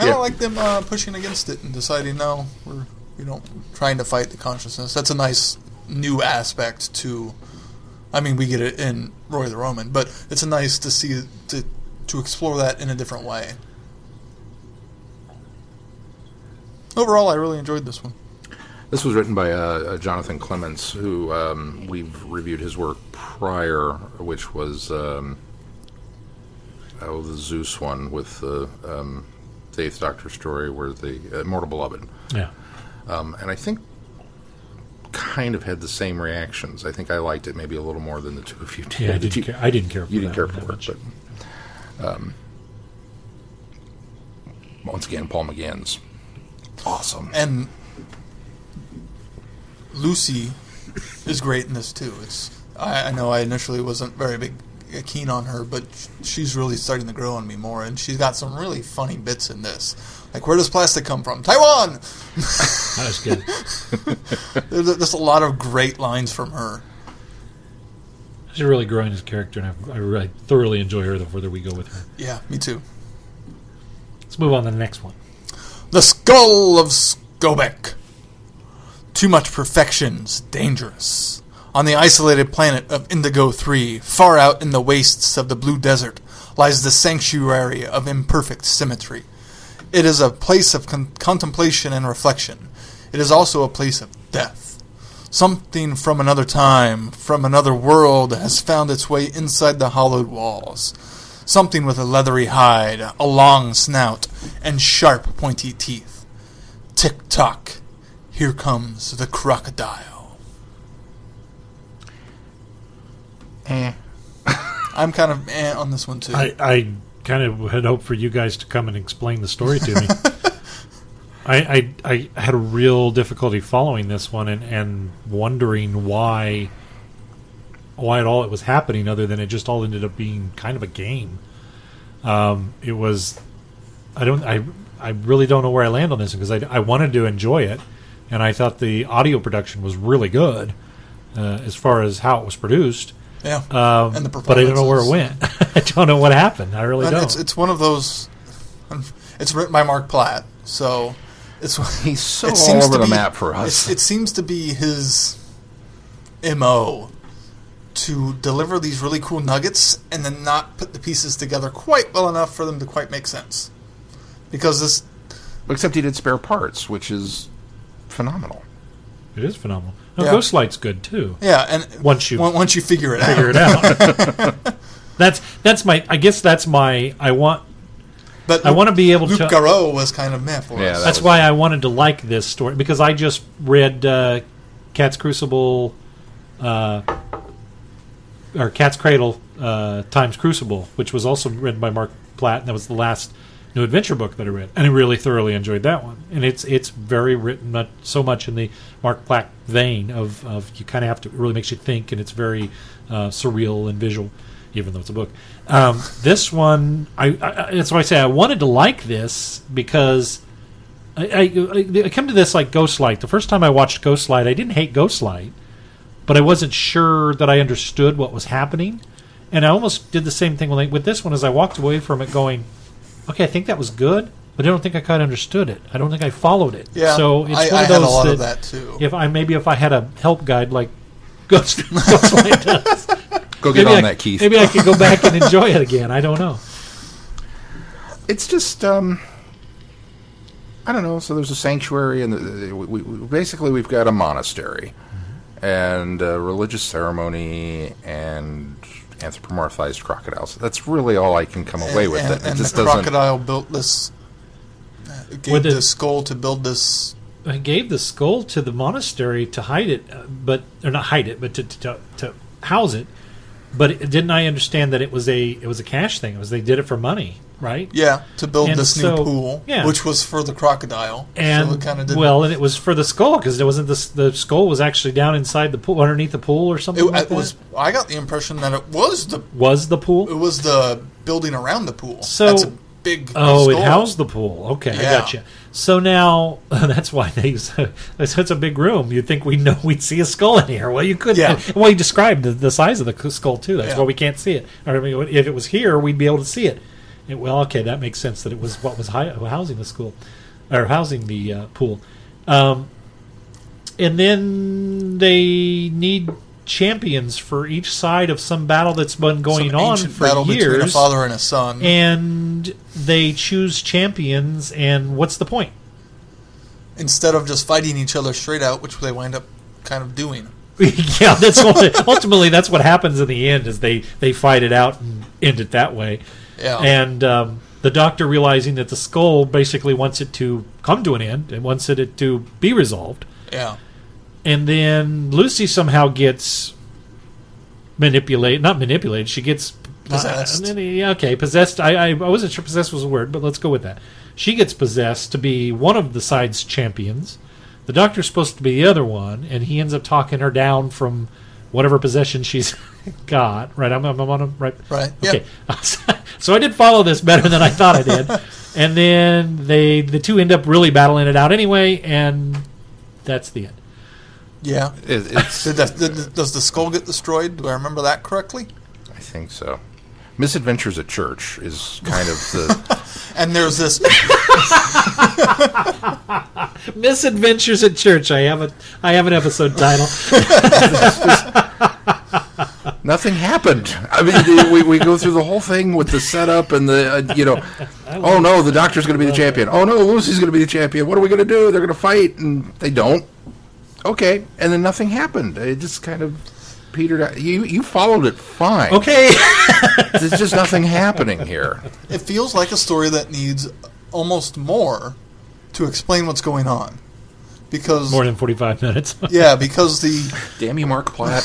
I Yeah. don't like them uh, pushing against it and deciding no, we're we don't trying to fight the consciousness. That's a nice new aspect to. I mean, we get it in Rory the Roman, but it's nice to see to to explore that in a different way. Overall, I really enjoyed this one. This was written by uh, uh, Jonathan Clements, who um, we've reviewed his work prior, which was um, oh the Zeus one with the um, the Eighth Doctor story, where the uh, Immortal Beloved, yeah. um, and I think kind of had the same reactions. I think I liked it maybe a little more than the two of you did. Yeah, I Did didn't you, care. I didn't care for you didn't that care one that for much. it, but um, once again, Paul McGann's awesome. And Lucy is great in this too. It's I, I know I initially wasn't very big uh, keen on her, but she's really starting to grow on me more, and she's got some really funny bits in this. Like, where does plastic come from? Taiwan. That was good. There's a- there's a lot of great lines from her. She's really growing as a character, and I, I really thoroughly enjoy her the further we go with her. Yeah, me too. Let's move on to the next one. The Skull of Sobek. Too much perfection's dangerous. On the isolated planet of Indigo 3, far out in the wastes of the Blue Desert, lies the sanctuary of imperfect symmetry. It is a place of con- contemplation and reflection. It is also a place of death. Something from another time, from another world, has found its way inside the hollowed walls. Something with a leathery hide, a long snout, and sharp, pointy teeth. Tick tock. Here comes the crocodile. Eh. I'm kind of eh on this one too. I, I kind of had hoped for you guys to come and explain the story to me. I, I I had a real difficulty following this one and, and wondering why why at all it was happening, other than it just all ended up being kind of a game. Um, it was I don't I I really don't know where I land on this because I, I wanted to enjoy it, and I thought the audio production was really good uh, as far as how it was produced. Yeah. Um, And the but I don't know where it went. I don't know what happened. I really And don't. it's it's one of those. It's written by Marc Platt, so it's He's so it all over the be- map for us. It, it seems to be his mo to deliver these really cool nuggets and then not put the pieces together quite well enough for them to quite make sense. Because this, Except he did spare parts, which is phenomenal. It is phenomenal. No, Yeah. Ghostlight's good too. yeah, and Once you on- once you figure it Figure out, it out. that's that's my. I guess that's my. I want. but I want to be able Luke to. Garreau was kind of meh for Yeah, us. that That's was- why I wanted to like this story because I just read uh, Cat's Crucible, uh, or Cat's Cradle uh, times Crucible, which was also written by Marc Platt, and that was the last new adventure book that I read, and I really thoroughly enjoyed that one. And it's it's very written not so much in the Marc Platt vein of, of you kind of have to it really makes you think, and it's very uh, surreal and visual, even though it's a book. Um, this one, I, I that's why I say I wanted to like this because. I, I, I come to this like Ghostlight. The first time I watched Ghostlight, I didn't hate Ghostlight, but I wasn't sure that I understood what was happening. And I almost did the same thing with, with this one as I walked away from it going, okay, I think that was good, but I don't think I quite understood it. I don't think I followed it. Yeah, so it's I, one I of had those a lot that, of that too. if I maybe if I had a help guide like Ghost, Ghostlight does, Go get maybe on I, that, Keith. Maybe I could go back and enjoy it again. I don't know. it's just um, I don't know. So there's a sanctuary, and the, we, we, basically we've got a monastery and a religious ceremony and anthropomorphized crocodiles. That's really all I can come away with. and, it. It and just the doesn't. crocodile built this. uh, Gave With the- the skull to build this. I gave the skull to the monastery to hide it, uh, but or not hide it, but to to, to house it. But didn't I understand that it was a it was a cash thing? It was they did it for money, right? Yeah, to build And this so- new pool, yeah. which was for the crocodile. And so it kind of did. well, and it was for the skull because there wasn't this. The skull was actually down inside the pool, underneath the pool, or something it, like it that. was. I got the impression that it was the was the pool? it was the building around the pool. So- that's a big. Oh, it housed the pool. Okay, I Yeah. got you. So now that's why they it's a big room. You'd think we know we'd see a skull in here. Well, you couldn't. Yeah. Well, you described the, the size of the skull too. That's Yeah. why we can't see it. Or, I mean, if it was here, we'd be able to see it. It- well, okay, that makes sense. That it was what was housing the school or housing the uh, pool. Um, and then they need champions for each side of some battle that's been going Some on for battle between a years father and a son. and they choose champions and what's the point instead of just fighting each other straight out, which they wind up kind of doing. yeah that's what, ultimately that's what happens in the end is they they fight it out and end it that way Yeah. and um, the doctor realizing that the skull basically wants it to come to an end and wants it to be resolved Yeah. And then lucy somehow gets manipulated not manipulated she gets Possessed. uh, okay possessed I, I i wasn't sure possessed was a word but let's go with that she gets possessed to be one of the side's champions the doctor's supposed to be the other one and he ends up talking her down from whatever possession she's got right i'm, I'm on a right Right. Okay. so I did follow this better than I thought I did. and then they the two end up really battling it out anyway, and that's the end. Yeah. It, it's, Did that, did, does the skull get destroyed? Do I remember that correctly? I think so. Misadventures at Church is kind of the. And there's this. Misadventures at Church. I have a I have an episode title. Nothing happened. I mean, we, we go through the whole thing with the setup and the, uh, you know, oh no, the doctor's going to be the champion. Oh no, Lucy's going to be the champion. What are we going to do? They're going to fight, and they don't. Okay, and then nothing happened. It just kind of petered out. You you followed it fine. Okay. There's just nothing happening here. It feels like a story that needs almost more to explain what's going on. Because. More than forty five minutes. yeah, because the Damn you, Marc Platt.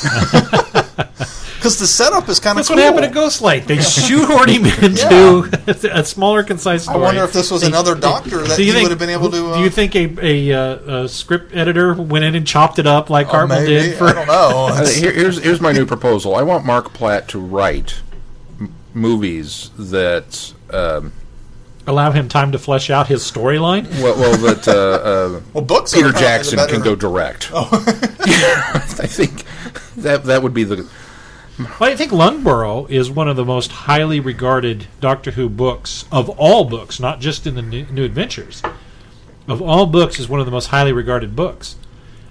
because the setup is kind of That's cool. what happened to Ghostlight. They shoehorned him into a smaller, concise story. I wonder if this was They- another doctor that Do you he think- would have been able to. Uh, do you think a, a, uh, a script editor went in and chopped it up like oh, Cartmel maybe did for I don't know. Uh, here, here's here's my new proposal. I want Marc Platt to write m- movies that. Um, allow him time to flesh out his storyline? well, well, that uh, uh, well, books. Peter Jackson can go direct. Oh. I think that that would be the. Well, I think Lungbarrow is one of the most highly regarded Doctor Who books of all books, not just in the New, New Adventures. Of all books, is one of the most highly regarded books,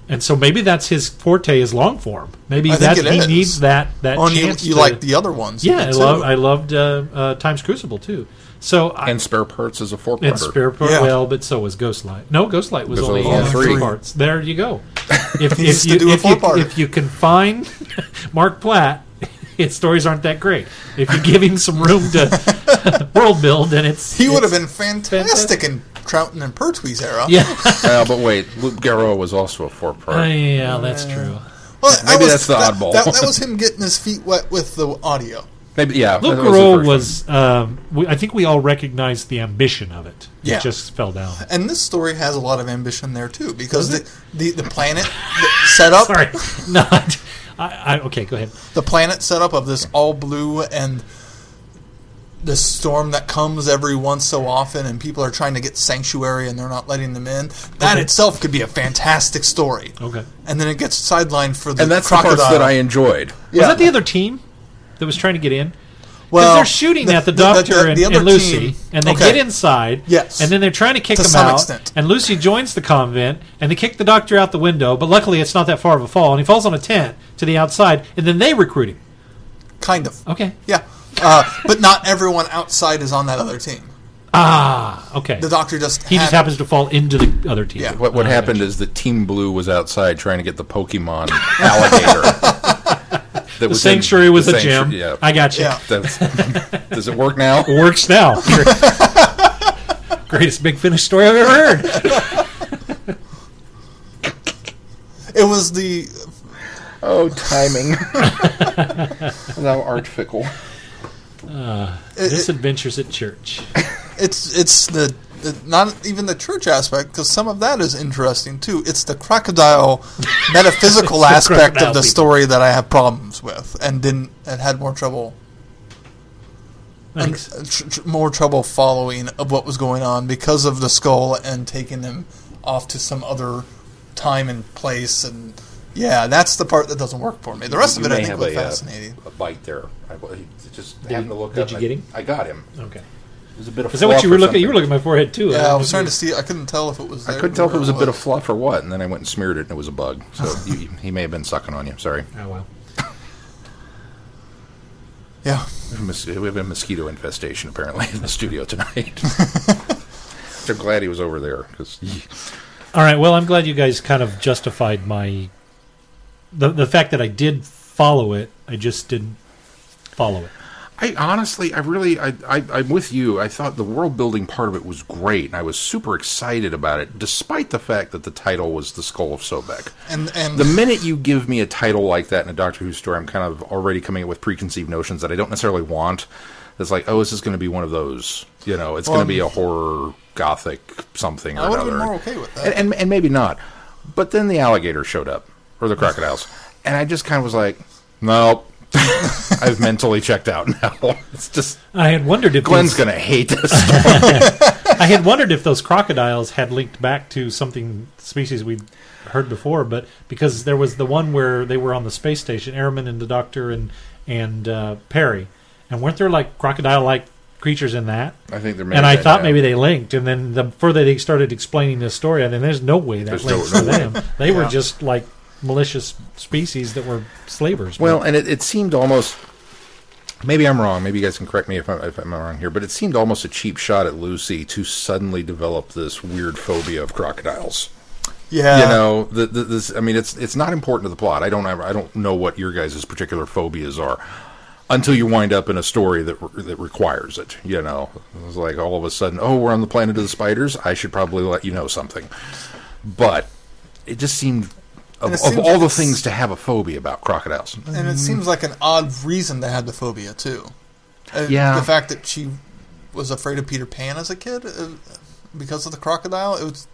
and so maybe that's his forte is long form. Maybe that he is. needs that that Oh, and you, chance. you to- like the other ones? Yeah, I love I loved uh, uh, Times Crucible too. So I, And Spare Parts is a four and. Spare Part, Yeah. well, but so was Ghostlight. No, Ghostlight was There's only only uh, three. three parts. There you go. If, needs if to you do if, you, four-parter. if you can find Marc Platt, his stories aren't that great. If you give him some room to world build, then it's He would have been fantastic in Troughton and Pertwee's era. Yeah, Uh, but wait, Loups-Garoux was also a four Uh, part. yeah, that's true. Well, that Maybe was- that's the that- oddball. That, that was him getting his feet wet with the audio. Maybe yeah. Luke that was the Garou first was. Um, we, I think we all recognized the ambition of it. Yeah. It just fell down. And this story has a lot of ambition there too, because the, the the planet the setup, Sorry, not. I, I, okay, go ahead. the planet setup of this all blue and the storm that comes every once so often, and people are trying to get sanctuary and they're not letting them in. That Okay. itself could be a fantastic story. Okay. And then it gets sidelined for the and that's crocodile. the parts that I enjoyed. Was that the other team that was trying to get in? Well, they're shooting the- at the the- the- doctor the- and, and Lucy, team- and they okay. get inside. Yes. and then they're trying to kick To him out. extent. And Lucy joins the convent, and they kick the doctor out the window. But luckily, it's not that far of a fall, and he falls on a tent to the outside. And then they recruit him. Kind of. Okay. Yeah. Uh, but not everyone outside is on that other team. Ah, okay. The doctor just he just happens to fall into the other team. Yeah. What what Ah, happened is that Team Blue was outside trying to get the Pokemon alligator. That the was in sanctuary was the a gym. Yeah. I got you. Yeah. Does it work now? It Works now. Greatest big finish story I've ever heard. It was the Oh, timing. Thou art fickle. Uh, it- Misadventures at church. it's it's the, the not even the church aspect because some of that is interesting too. It's the crocodile metaphysical the aspect crocodile of the people. story that I have problems with and didn't and had more trouble and Thanks. tr- tr- more trouble following of what was going on because of the skull and taking them off to some other time and place and yeah, that's the part that doesn't work for me. The rest You of it I think was a, uh, fascinating. a bite there. I just Did happened to look did up. you and get him? I got him. Okay. There's a bit of. Is that what you were or looking? You were looking at my forehead too. yeah, I don't was trying to see. I couldn't tell if it was. I couldn't tell if it or was a bit of fluff or what, and then I went and smeared it, and it was a bug. So you, he may have been sucking on you. Sorry. Oh well. Yeah. We have a mos- we have a mosquito infestation apparently in the studio tonight. I'm glad he was over there because All right. Well, I'm glad you guys kind of justified my the the fact that I did follow it. I just didn't follow it. I honestly, I really, I, I, I'm with you. I thought the world building part of it was great, and I was super excited about it, despite the fact that the title was The Skull of Sobek. And and The minute you give me a title like that in a Doctor Who story, I'm kind of already coming up with preconceived notions that I don't necessarily want. It's like, oh, this is going to be one of those. You know, it's going to be a horror, gothic something or I would have another. been more okay with that. and, and, and maybe not. But then the alligator showed up, or the crocodiles, and I just kind of was like, nope. I've mentally checked out now. It's just I had wondered if Glenn's these- gonna hate this. I had wondered if those crocodiles had linked back to something species we'd heard before, but because there was the one where they were on the space station, Erimem and the Doctor and and uh, Peri, and weren't there like crocodile-like creatures in that? I think there. May and I thought maybe they linked, and then the further they started explaining this story, I mean, there's no way that There's links no to way. them. They were just like malicious species that were slavers. Well, and it, it seemed almost. Maybe I'm wrong. Maybe you guys can correct me if I'm, if I'm wrong here. But it seemed almost a cheap shot at Lucy to suddenly develop this weird phobia of crocodiles. yeah, you know, the, the, this. I mean, it's it's not important to the plot. I don't ever, I don't know what your guys' particular phobias are until you wind up in a story that re- that requires it. You know, it's like all of a sudden, oh, we're on the planet of the spiders. I should probably let you know something. But it just seemed. Of, of all the things to have a phobia about crocodiles, and it seems like an odd reason to have the phobia too. Uh, Yeah. the fact that she was afraid of Peter Pan as a kid uh, because of the crocodile. It was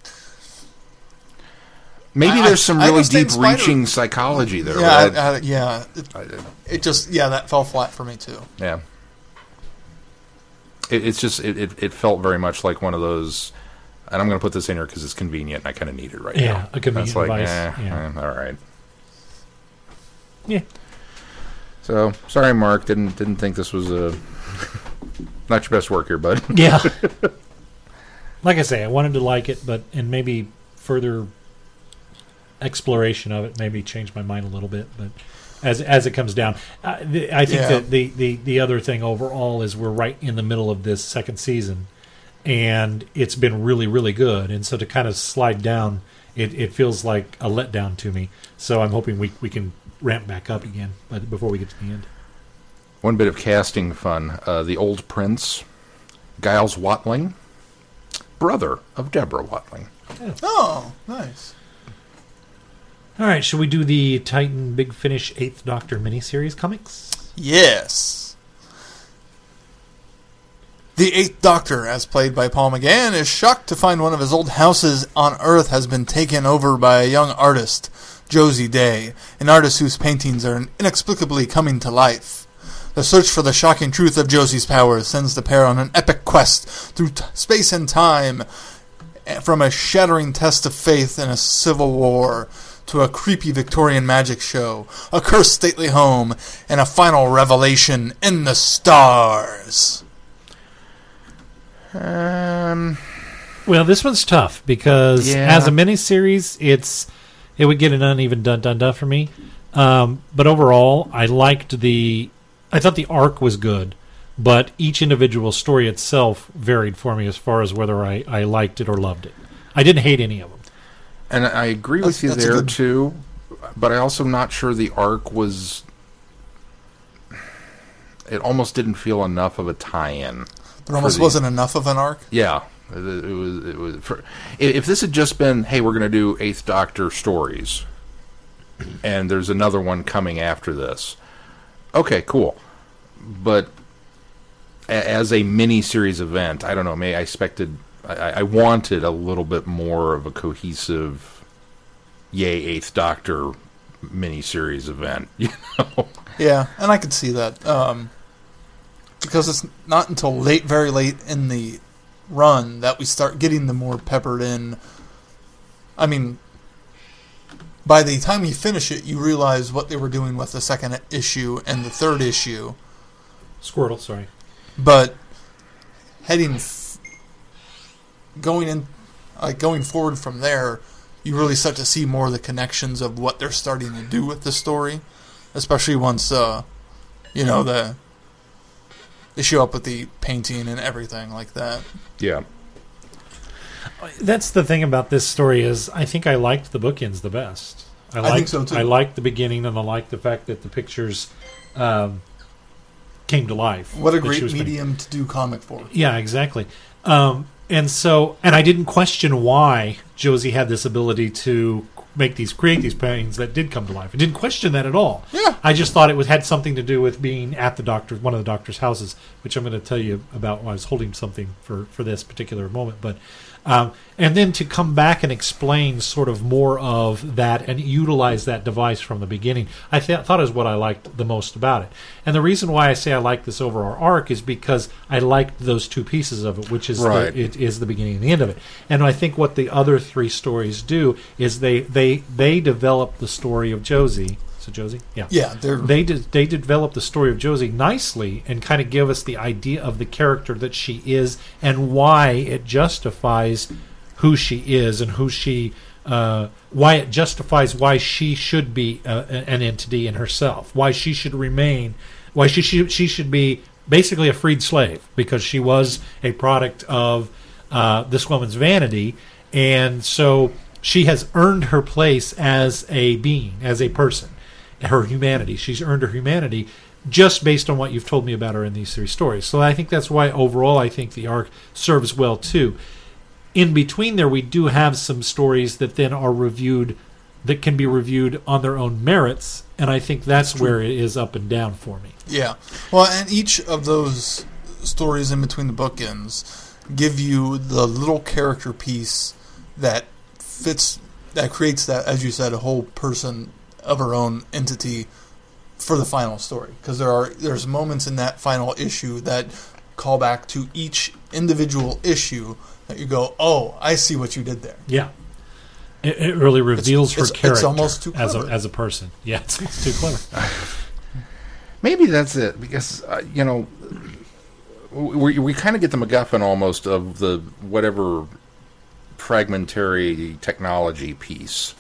maybe I- there's some I really spider- deep-reaching psychology there. yeah, I, I, yeah. It, I- I- it just yeah that fell flat for me too. Yeah. It, it's just it, it, it felt very much like one of those, and I'm going to put this in here because it's convenient. and I kind of need it right Yeah, now. Yeah, a convenient It's like, device, eh, yeah. eh, all right. yeah, So sorry, Marc. Didn't didn't think this was a not your best work here, bud. yeah. like I say, I wanted to like it, but and maybe further exploration of it maybe change my mind a little bit. But as as it comes down, uh, the, I think Yeah. that the, the the other thing overall is we're right in the middle of this second season, and it's been really really good. And so to kind of slide down, it, it feels like a letdown to me. So I'm hoping we we can ramp back up again, but before we get to the end. One bit of casting fun: uh, the old prince, Giles Watling, brother of Deborah Watling. Oh, nice. All right, should we do the Titan Big Finish Eighth Doctor miniseries comics? Yes. The Eighth Doctor, as played by Paul McGann, is shocked to find one of his old houses on Earth has been taken over by a young artist, Josie Day, an artist whose paintings are inexplicably coming to life. The search for the shocking truth of Josie's powers sends the pair on an epic quest through t- space and time, eh, from a shattering test of faith in a civil war to a creepy Victorian magic show, a cursed stately home, and a final revelation in the stars. Um, Well, this one's tough because Yeah. as a miniseries, it's it would get an uneven dun dun dun for me. Um, but overall, I liked the. I thought the arc was good, but each individual story itself varied for me as far as whether I, I liked it or loved it. I didn't hate any of them. and I agree with That's- you that's there good- too, but I also am not sure the arc was. It almost didn't feel enough of a tie-in. There almost the- wasn't enough of an arc. Yeah, it, it was. It was. For, if this had just been, hey, we're going to do Eighth Doctor stories, and there's another one coming after this, okay, cool. But a, as a mini series event, I don't know. May I expected, I, I I wanted a little bit more of a cohesive, yay Eighth Doctor mini series event. You know. Yeah, and I could see that um, because it's not until late, very late in the run that we start getting the more peppered in. I mean, by the time you finish it, you realize what they were doing with the second issue and the third issue. Squirtle, sorry. But heading, f- going in, like going forward from there, you really start to see more of the connections of what they're starting to do with the story, especially once, uh, you know, the they show up with the painting and everything like that. Yeah. That's the thing about this story is I think I liked the bookends the best. I, liked, think so, too. I liked the beginning and I liked the fact that the pictures um, came to life. What a great was painting. medium to do comic for. Yeah, exactly. Um, and so, and I didn't question why Josie had this ability to make these, create these paintings that did come to life. I didn't question that at all. Yeah. I just thought it was had something to do with being at the doctor, one of the doctor's houses, which I'm going to tell you about. While I was holding something for for this particular moment, but. Um, and then to come back and explain sort of more of that and utilize that device from the beginning, I th- thought is what I liked the most about it. And the reason why I say I like this overall arc is because I liked those two pieces of it, which is Right. the, it is the beginning and the end of it. And I think what the other three stories do is they they they develop the story of Josie. So Josie, yeah, Yeah, they did they develop the story of Josie nicely and kind of give us the idea of the character that she is and why it justifies who she is and who she uh, why it justifies why she should be uh, an entity in herself why she should remain why she should she should be basically a freed slave because she was a product of uh, this woman's vanity. And so she has earned her place as a being as a person her humanity. She's earned her humanity just based on what you've told me about her in these three stories. So I think that's why overall I think the arc serves well too. In between there, we do have some stories that then are reviewed that can be reviewed on their own merits, and I think that's where it is up and down for me. Yeah. Well, and each of those stories in between the bookends give you the little character piece that fits, that creates that, as you said, a whole person of her own entity for the final story. Because there are there's moments in that final issue that call back to each individual issue that you go, oh, I see what you did there. Yeah. It, it really reveals her it's- it's character almost too as a clever. as a person. Yeah, it's almost too clever. Maybe that's it because uh, you know we we kind of get the MacGuffin almost of the whatever fragmentary technology piece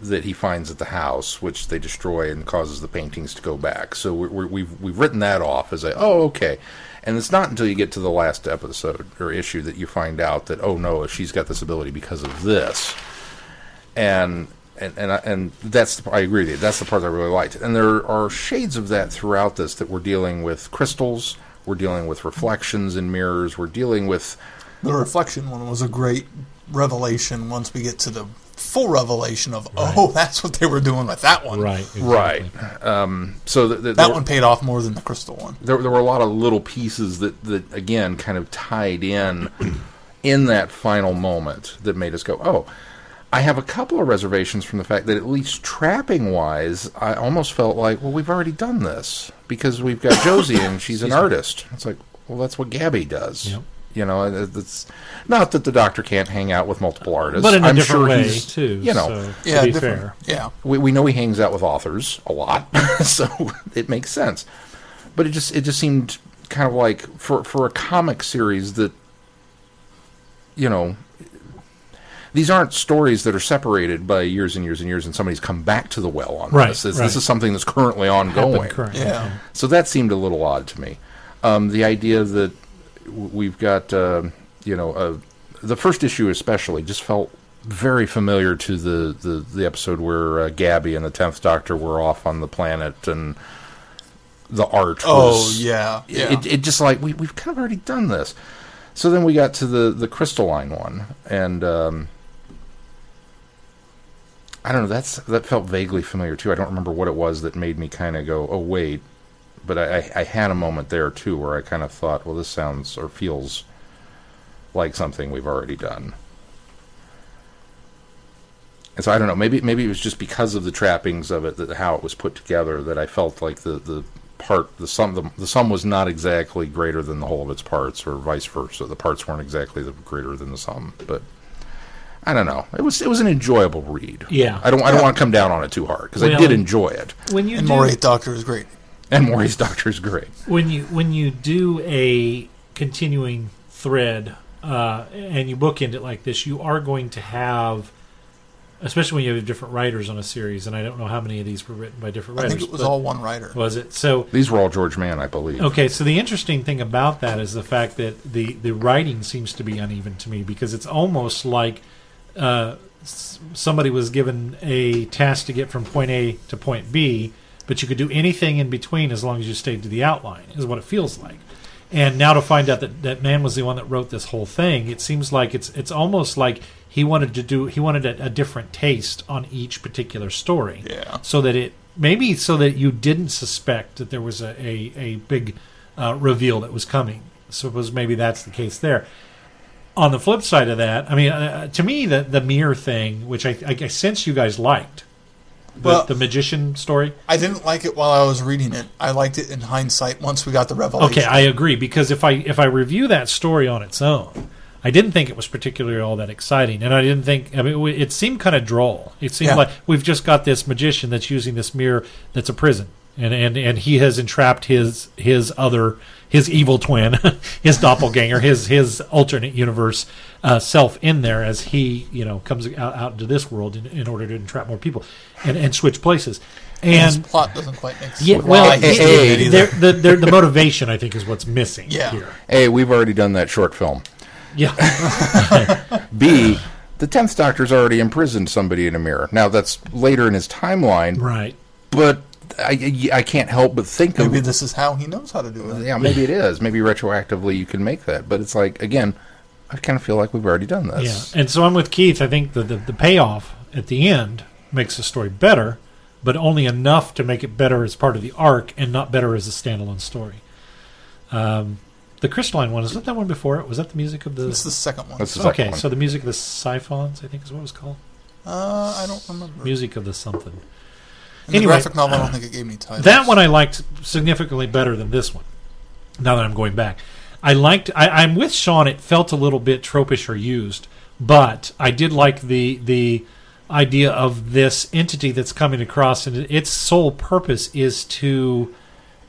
that he finds at the house, which they destroy and causes the paintings to go back. So we we we've we've written that off as a oh okay, and it's not until you get to the last episode or issue that you find out that oh no, she's got this ability because of this, and. And and, I, and that's the, I agree with you. That's the part that I really liked. And there are shades of that throughout this that we're dealing with crystals, we're dealing with reflections in mirrors, we're dealing with The reflection one was a great revelation once we get to the full revelation of, oh, that's what they were doing with that one. right. Exactly. right. Um, so the, the, That there- one paid off more than the crystal one. there, there were a lot of little pieces that, that again kind of tied in in that final moment that made us go, oh. I have a couple of reservations from the fact that at least trapping wise, I almost felt like, well, we've already done this because we've got Josie and she's an artist. It's like, well, that's what Gabby does. Yep. You know, it's not that the Doctor can't hang out with multiple artists, but in a I'm different sure way he's- too. You know, so, Yeah, to be fair, Yeah. we, we know he hangs out with authors a lot, so it makes sense. But it just it just seemed kind of like for for a comic series that you know these aren't stories that are separated by years and years and years and somebody's come back to the well on Right, this. This, right. this is something that's currently ongoing. currently. Yeah. So that seemed a little odd to me. Um, the idea that w- we've got, uh, you know, uh, the first issue especially just felt very familiar to the, the, the episode where uh, Gabby and the Tenth Doctor were off on the planet and the art. Oh was, yeah. Yeah. It, it just like we we've kind of already done this. So then we got to the the crystalline one, and um, I don't know. That's that felt vaguely familiar too. I don't remember what it was that made me kind of go, "Oh wait," but I, I, I had a moment there too where I kind of thought, "Well, this sounds or feels like something we've already done." And so I don't know. Maybe maybe it was just because of the trappings of it, that how it was put together, that I felt like the the part the sum the, the sum was not exactly greater than the whole of its parts, or vice versa. The parts weren't exactly the greater than the sum, but. I don't know. It was it was an enjoyable read. Yeah. I don't I don't want to come down on it too hard because I did enjoy it. when you and do, Moray Doctor is great. And Maurice Doctor is great. when you when you do a continuing thread uh, and you bookend it like this, you are going to have, especially when you have different writers on a series. And I don't know how many of these were written by different writers. I writers. think it was all one writer. was it so? These were all George Mann, I believe. Okay, so the interesting thing about that is the fact that the the writing seems to be uneven to me because it's almost like uh, somebody was given a task to get from point A to point B, but you could do anything in between as long as you stayed to the outline. Is what it feels like. And now to find out that that man was the one that wrote this whole thing, it seems like it's it's almost like he wanted to do he wanted a, a different taste on each particular story Yeah. so that it maybe so that you didn't suspect that there was a a, a big uh, reveal that was coming. Suppose maybe that's the case there. On the flip side of that, I mean, uh, to me, the the mirror thing, which I, I, I sense you guys liked, the, Well- the magician story. I didn't like it while I was reading it. I liked it in hindsight once we got the revelation. Okay, I agree because if I if I review that story on its own, I didn't think it was particularly all that exciting, and I didn't think. I mean, it seemed kind of droll. It seemed Yeah. like we've just got this magician that's using this mirror that's a prison, and and and he has entrapped his his other his evil twin, his doppelganger, his his alternate universe uh, self in there as he you know comes out, out into this world in, in order to entrap more people and and switch places. And And his plot doesn't quite make sense. yeah, well, Hey, it- hey, it- there- the, the, the motivation I think is what's missing Yeah. here. A, we've already done that short film. Yeah, B, the tenth Doctor's already imprisoned somebody in a mirror. Now that's later in his timeline, right. but I, I can't help but think Maybe of this is how he knows how to do it. yeah, maybe it is. Maybe retroactively you can make that, but it's like again, I kind of feel like we've already done this. Yeah, and so I'm with Keith. I think the, the the payoff at the end makes the story better, but only enough to make it better as part of the arc and not better as a standalone story. Um, the crystalline one is that that one before it? Was that the music of the? It's the second one. That's the second okay, one. so the music of the siphons, I think is what it was called. Uh, I don't remember. Music of the something. In the anyway, graphic novel, I don't think it gave me titles. That one I liked significantly better than this one. Now that I'm going back, I liked. I, I'm with Sean. It felt a little bit tropish or used, but I did like the the idea of this entity that's coming across, and its sole purpose is to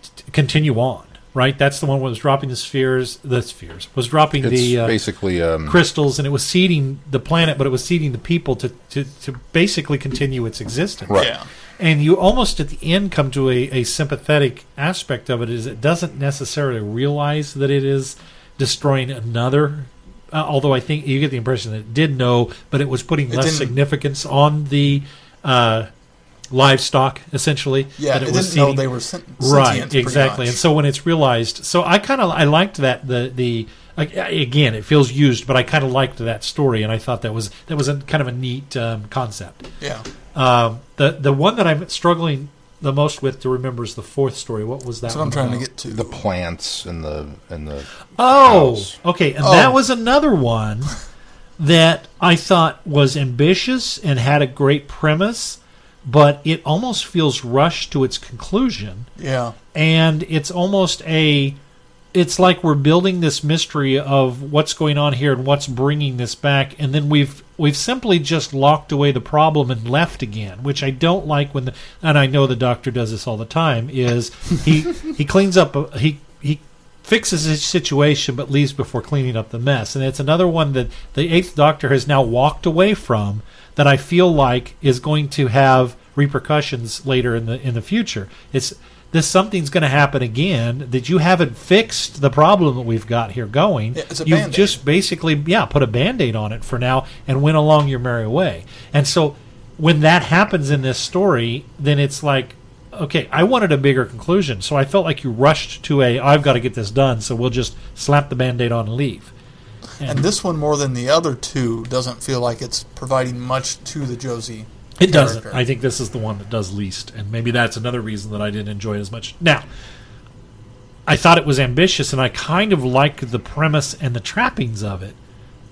t- continue on. Right, that's the one that was dropping the spheres. The spheres was dropping It's the uh, basically um, crystals, and it was seeding the planet, but it was seeding the people to to, to basically continue its existence Right. Yeah. And you almost at the end come to a, a sympathetic aspect of it is it doesn't necessarily realize that it is destroying another uh, although i think you get the impression that it did know but it was putting It less significance on the uh, livestock essentially Yeah, that it, was didn't know they were sen- right exactly. And so when it's realized so i kind of i liked that the the again it feels used but i kind of liked that story and i thought that was that was a kind of a neat um, concept. Yeah, um, the the one that I'm struggling the most with to remember is the fourth story. What was that? that's what I'm trying to get to. the plants and the and the Oh, house. okay, and Oh. that was another one that I thought was ambitious and had a great premise, but it almost feels rushed to its conclusion, yeah, and it's almost a it's like we're building this mystery of what's going on here and what's bringing this back, and then we've we've simply just locked away the problem and left again, which I don't like. When the and I know the doctor does this all the time. Is he he cleans up he he fixes his situation but leaves before cleaning up the mess, and it's another one that the Eighth Doctor has now walked away from that I feel like is going to have repercussions later in the in the future. It's this something's going to happen again that you haven't fixed the problem that we've got here going. You've Band-Aid. just basically yeah put a band-aid on it for now and went along your merry way. And so when that happens in this story, then it's like okay, I wanted a bigger conclusion, so I felt like you rushed to a I've got to get this done, so we'll just slap the band-aid on and leave. And this one, more than the other two, doesn't feel like it's providing much to the Josie. It doesn't. character. I think this is the one that does least, and maybe that's another reason that I didn't enjoy it as much. Now, I thought it was ambitious, and I kind of like the premise and the trappings of it,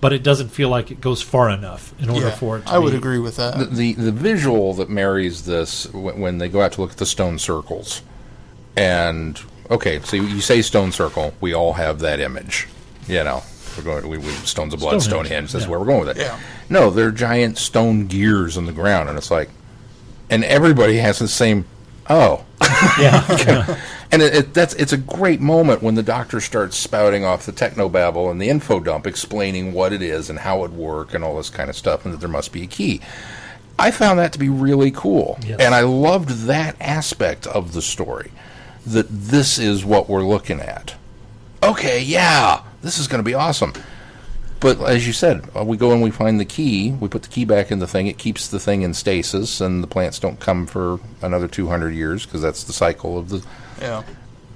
but it doesn't feel like it goes far enough in order Yeah, for it. to I would be- agree with that. the, the the visual that marries this when, when they go out to look at the stone circles, and okay, so you say stone circle, we all have that image, you know. We're going. We, we stones of blood, Stonehenge, Stonehenge. That's yeah. where we're going with it. Yeah. No, they're giant stone gears on the ground, and it's like, and everybody has the same. Oh, Yeah, and it, it, that's it's a great moment when the doctor starts spouting off the techno technobabble and the info dump, explaining what it is and how it work and all this kind of stuff, and that there must be a key. I found that to be really cool, Yes. and I loved that aspect of the story. That this is what we're looking at. Okay, yeah, this is going to be awesome. But as you said, uh, we go and we find the key. We put the key back in the thing. It keeps the thing in stasis, and the plants don't come for another 200 years because that's the cycle of the yeah.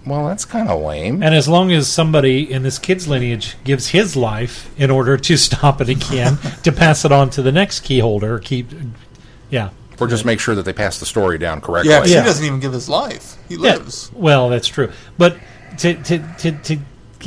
well, that's kind of lame. and as long as somebody in this kid's lineage gives his life in order to stop it again, to pass it on to the next key holder, keep, yeah, Or just make sure that they pass the story down correctly. Yeah, 'cause Yeah. he doesn't even give his life. He Yeah, lives. well, that's true. But to to to, to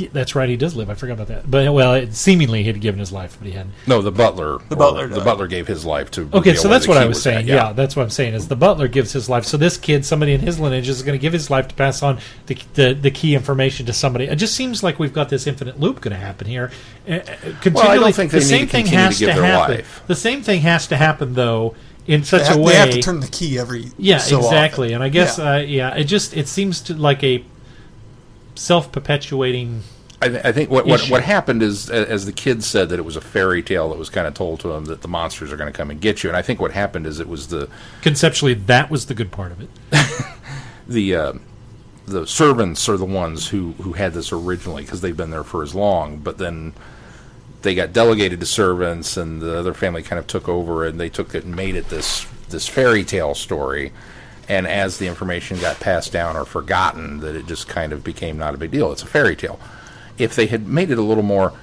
that's right, he does live. I forgot about that. But well, it, seemingly he had given his life, but he hadn't. No, the butler. The butler The butler gave his life to. Okay, so that's what I was at, saying. Yeah. that's what I'm saying. Is the butler gives his life. So this kid, somebody in his lineage, is going to give his life to pass on the, the the key information to somebody. It just seems like we've got this infinite loop going to happen here. Uh, uh, continually, think the they need same to thing continue to has give to their happen. life. The same thing has to happen though in such ha- a they way. have to turn the key every Yeah, so exactly. often. And I guess, Yeah. uh, yeah, it just it seems to like a self-perpetuating. I, th- I think what, what what happened is, as the kids said, that it was a fairy tale that was kind of told to them that the monsters are going to come and get you. And I think what happened is it was the Conceptually, that was the good part of it. the uh, the servants are the ones who who had this originally because they've been there for as long, but then they got delegated to servants, and the other family kind of took over, and they took it and made it this this fairy tale story. And as the information got passed down or forgotten, that it just kind of became not a big deal. It's a fairy tale. If they had made it a little more,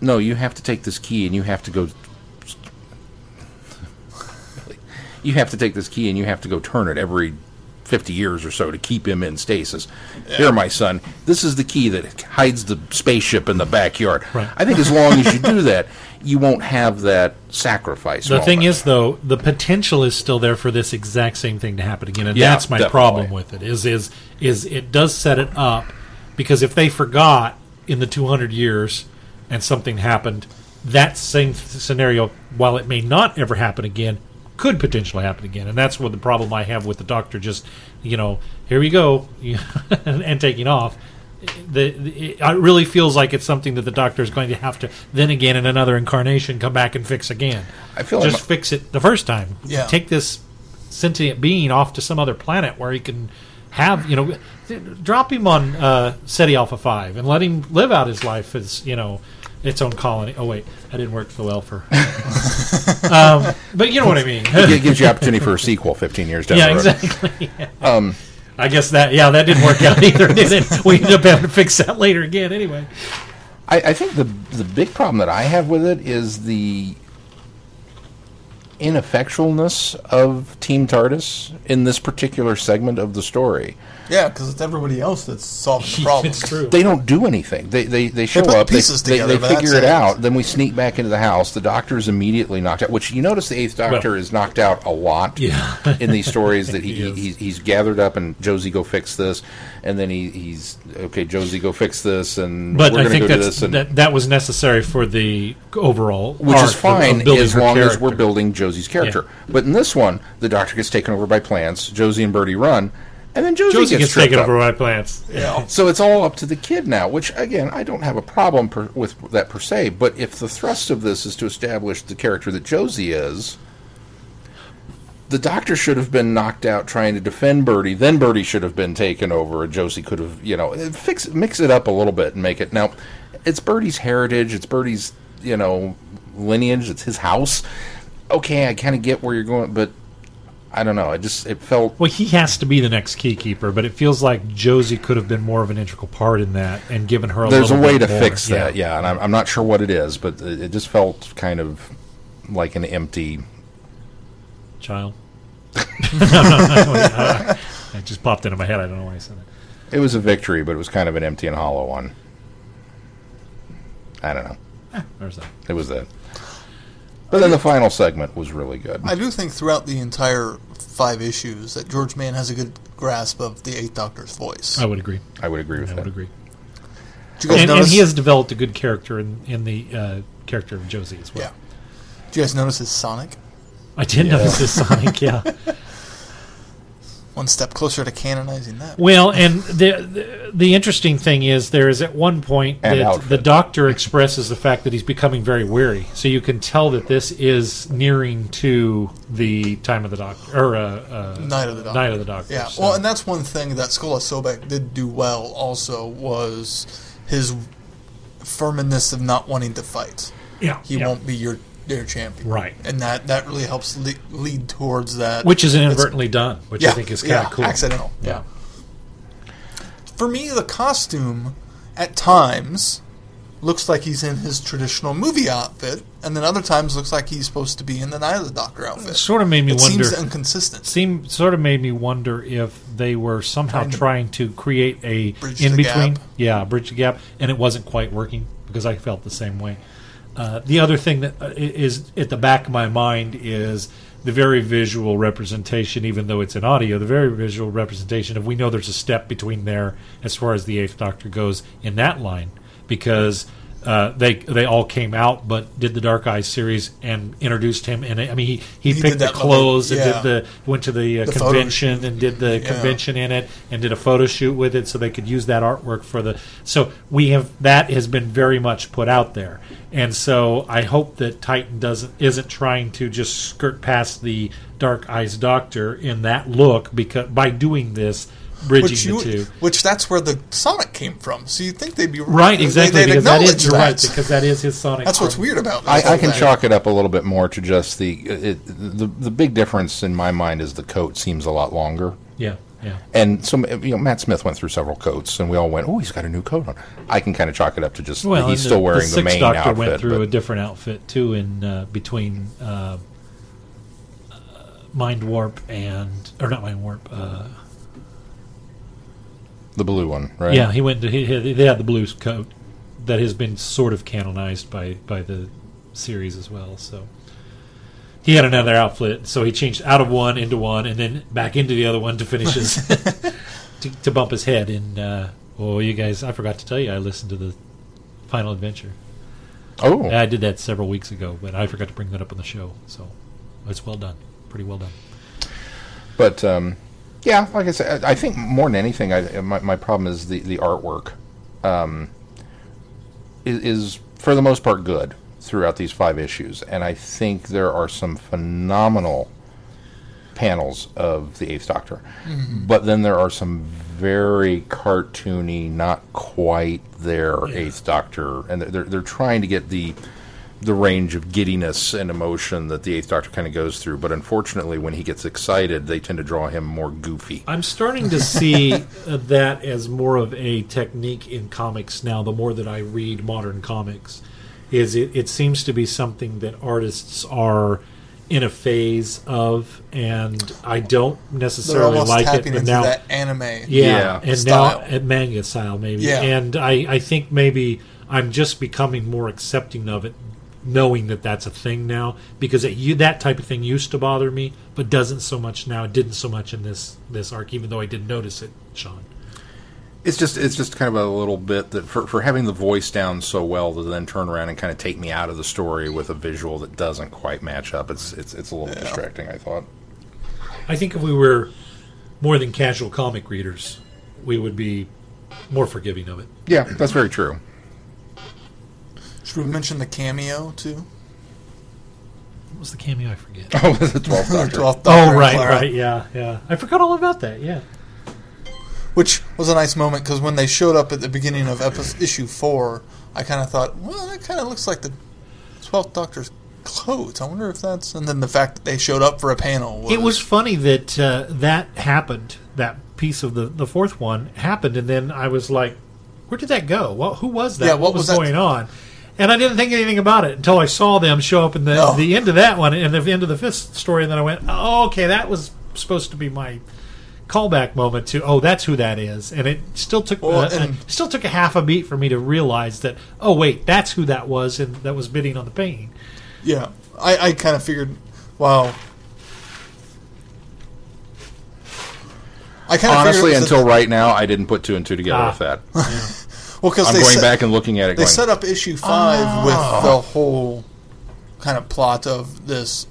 no, you have to take this key and you have to go you have to take this key and you have to go turn it every 50 years or so to keep him in stasis. Here, my son, this is the key that hides the spaceship in the backyard. Right. I think as long as you do that, you won't have that sacrifice. The thing is, though, the potential is still there for this exact same thing to happen again, and Yeah, that's my definitely. problem with it. Is is is it does set it up because if they forgot in the 200 years and something happened, that same scenario, while it may not ever happen again, could potentially happen again, and that's what the problem I have with the Doctor. Just you know, here we go, and, and taking off. The, the, it really feels like it's something that the doctor is going to have to then again in another incarnation come back and fix again. I feel just like my- fix it the first time. Yeah. Take this sentient being off to some other planet where he can have you know drop him on uh, Ceti Alpha Five and let him live out his life as you know its own colony. Oh wait, that didn't work so well for. um, but you know what I mean. it gives you opportunity for a sequel 15 years down yeah, the road. exactly. Um, I guess that yeah that didn't work out either. Did it? We ended up having to fix that later again. Anyway, I, I think the the big problem that I have with it is the ineffectualness of Team TARDIS in this particular segment of the story. Yeah, because it's everybody else that's solving the problem. it's true. They don't do anything. They they, they show put up. They, pieces they, together, they but figure it it. out. Then we sneak back into the house. The doctor is immediately knocked out. Which you notice the Eighth Doctor Well- is knocked out a lot. Yeah. in these stories that he, He is. he's, he's gathered up and Josie go fix this, and then he, he's okay. Josie go fix this, and But we're I think go do that's, this, and that that was necessary for the overall, which arc is fine of building as her long as character. we're building Josie's character. But in this one, the doctor gets taken over by plants. Josie and Bertie run, and then Josie, Josie gets, gets taken up. over by plants. Yeah. So it's all up to the kid now, which again I don't have a problem per, with that per se. But if the thrust of this is to establish the character that Josie is, the doctor should have been knocked out trying to defend Birdie. Then Birdie should have been taken over, and Josie could have, you know, fix mix it up a little bit and make it now. It's Birdie's heritage. It's Birdie's, you know, lineage. It's his house. Okay, I kind of get where you're going, but I don't know. I just it felt Well, he has to be the next key keeper, but it feels like Josie could have been more of an integral part in that and given her a There's a way to more. fix that, yeah, and I'm, I'm not sure what it is, but it, just felt kind of like an empty. Child. it just popped into my head. I don't know why I said it. It was a victory, but it was kind of an empty and hollow one. I don't know. Eh, there's that. It was that. But then the final segment was really good. I do think throughout the entire five issues that George Mann has a good grasp of the Eighth Doctor's voice. I would agree. I would agree with that. I that. would agree. Did you guys And, and notice? he has developed a good character in, in the uh, character of Josie as well. yeah. Did you guys notice his Sonic? I did notice this Sonic, yeah. One step closer to canonizing that. Well, and the, the the interesting thing is there is at one point And that outfit. the doctor expresses the fact that he's becoming very weary. So you can tell that this is nearing to the time of the doctor or uh, uh, Night of the Doctor. Night of the Doctor. Yeah, so- well, and that's one thing that Skull of Sobek did do well. Also, was his firmness of not wanting to fight. yeah, He yeah. won't be your their champion, Right. And that that really helps le- lead towards that, which is inadvertently done, which yeah, I think is kind yeah, of cool. accidental. Yeah. For me, the costume at times looks like he's in his traditional movie outfit, and then other times looks like he's supposed to be in the Night of the Doctor outfit. Sort of made me it wonder. seems inconsistent. seemed sort of made me wonder if they were somehow Trying to trying to create a in between, yeah, bridge the gap, and it wasn't quite working because I felt the same way. Uh, the other thing that uh, is at the back of my mind is the very visual representation, even though it's in audio, the very visual representation of we know there's a step between there as far as the Eighth Doctor goes in that line. Because uh, they they all came out, but did the Dark Eyes series and introduced him, and I mean he, he, He picked the clothes little- and did the went to the, uh, The convention and did the Yeah. convention in it and did a photo shoot with it so they could use that artwork for the so we have that has been very much put out there. And so i hope that titan doesn't isn't trying to just skirt past the dark eyes doctor in that look because by doing this bridging Which, the you, two which that's where the Sonic came from. So you think they'd be right exactly They, would because that acknowledge is you're right because that is his sonic That's what's weird about. I, this I whole can thing. chalk it up a little bit more to just the it, the the big difference in my mind is the coat seems a lot longer. yeah yeah And so, you know, Matt Smith went through several coats, and we all went, "Oh, he's got a new coat on." I can kind of chalk it up to just well he's and still wearing the, Sixth main doctor outfit. went through but a different outfit too in uh, between uh, uh, Mindwarp and or not Mindwarp uh, the blue one, right? Yeah, he went. To, he, he, they had the blue coat that has been sort of canonized by by the series as well. So he had another outfit, so he changed out of one into one, and then back into the other one to finish his to, to bump his head. And uh, oh, you guys, I forgot to tell you, I listened to the Final Adventure. Oh, I did that several weeks ago, but I forgot to bring that up on the show. So it's well done, pretty well done. But um, yeah, like I said, I think more than anything, I, my, my problem is the the artwork um, is, is for the most part good throughout these five issues, and I think there are some phenomenal panels of the Eighth Doctor, but then there are some very cartoony, not quite there Eighth Doctor, and they're they're trying to get the the range of giddiness and emotion that the Eighth Doctor kind of goes through. But unfortunately, when he gets excited, they tend to draw him more goofy. I'm starting to see uh, that as more of a technique in comics now. The more that I read modern comics, is it, it seems to be something that artists are in a phase of, and I don't necessarily like it. tapping But into now, that anime. yeah, Yeah, and style. now at manga style maybe. Yeah. And I, I think maybe I'm just becoming more accepting of it, knowing that that's a thing now. Because it, you, that type of thing used to bother me, but doesn't so much now. It didn't so much in this this arc, even though I did notice it, Sean. It's just it's just kind of a little bit that for, for having the voice down so well to then turn around and kind of take me out of the story with a visual that doesn't quite match up. It's it's it's a little distracting. I thought. I think if we were more than casual comic readers, we would be more forgiving of it. Yeah, that's very true. Should we mention the cameo too? What was the cameo? I forget. Oh, the twelfth Doctor. 12th Oh, and right, Clara. right, yeah, yeah. I forgot all about that. Yeah, Which was a nice moment because when they showed up at the beginning of episode, issue four, I kind of thought, well, that kind of looks like the Twelfth Doctor's clothes. I wonder if that's. And then the fact that they showed up for a panel. Was, it was funny that uh, that happened. That piece of the the fourth one happened, and then I was like, "Where did that go? Well, who was that? Yeah, what was, was that? going on?" And I didn't think anything about it until I saw them show up in the No. the end of that one and the end of the fifth story, and then I went, "Oh, okay, that was supposed to be my." callback moment to oh that's who that is and it still took Well, uh, and- uh, still took a half a beat for me to realize that oh wait that's who that was and that was bidding on the painting Yeah, I, I kind of figured, wow. I kind of Honestly, until right now, I didn't put two and two together Ah. with that. well, because I'm going set, back and looking at it. they Going, set up issue five oh. with the whole kind of plot of this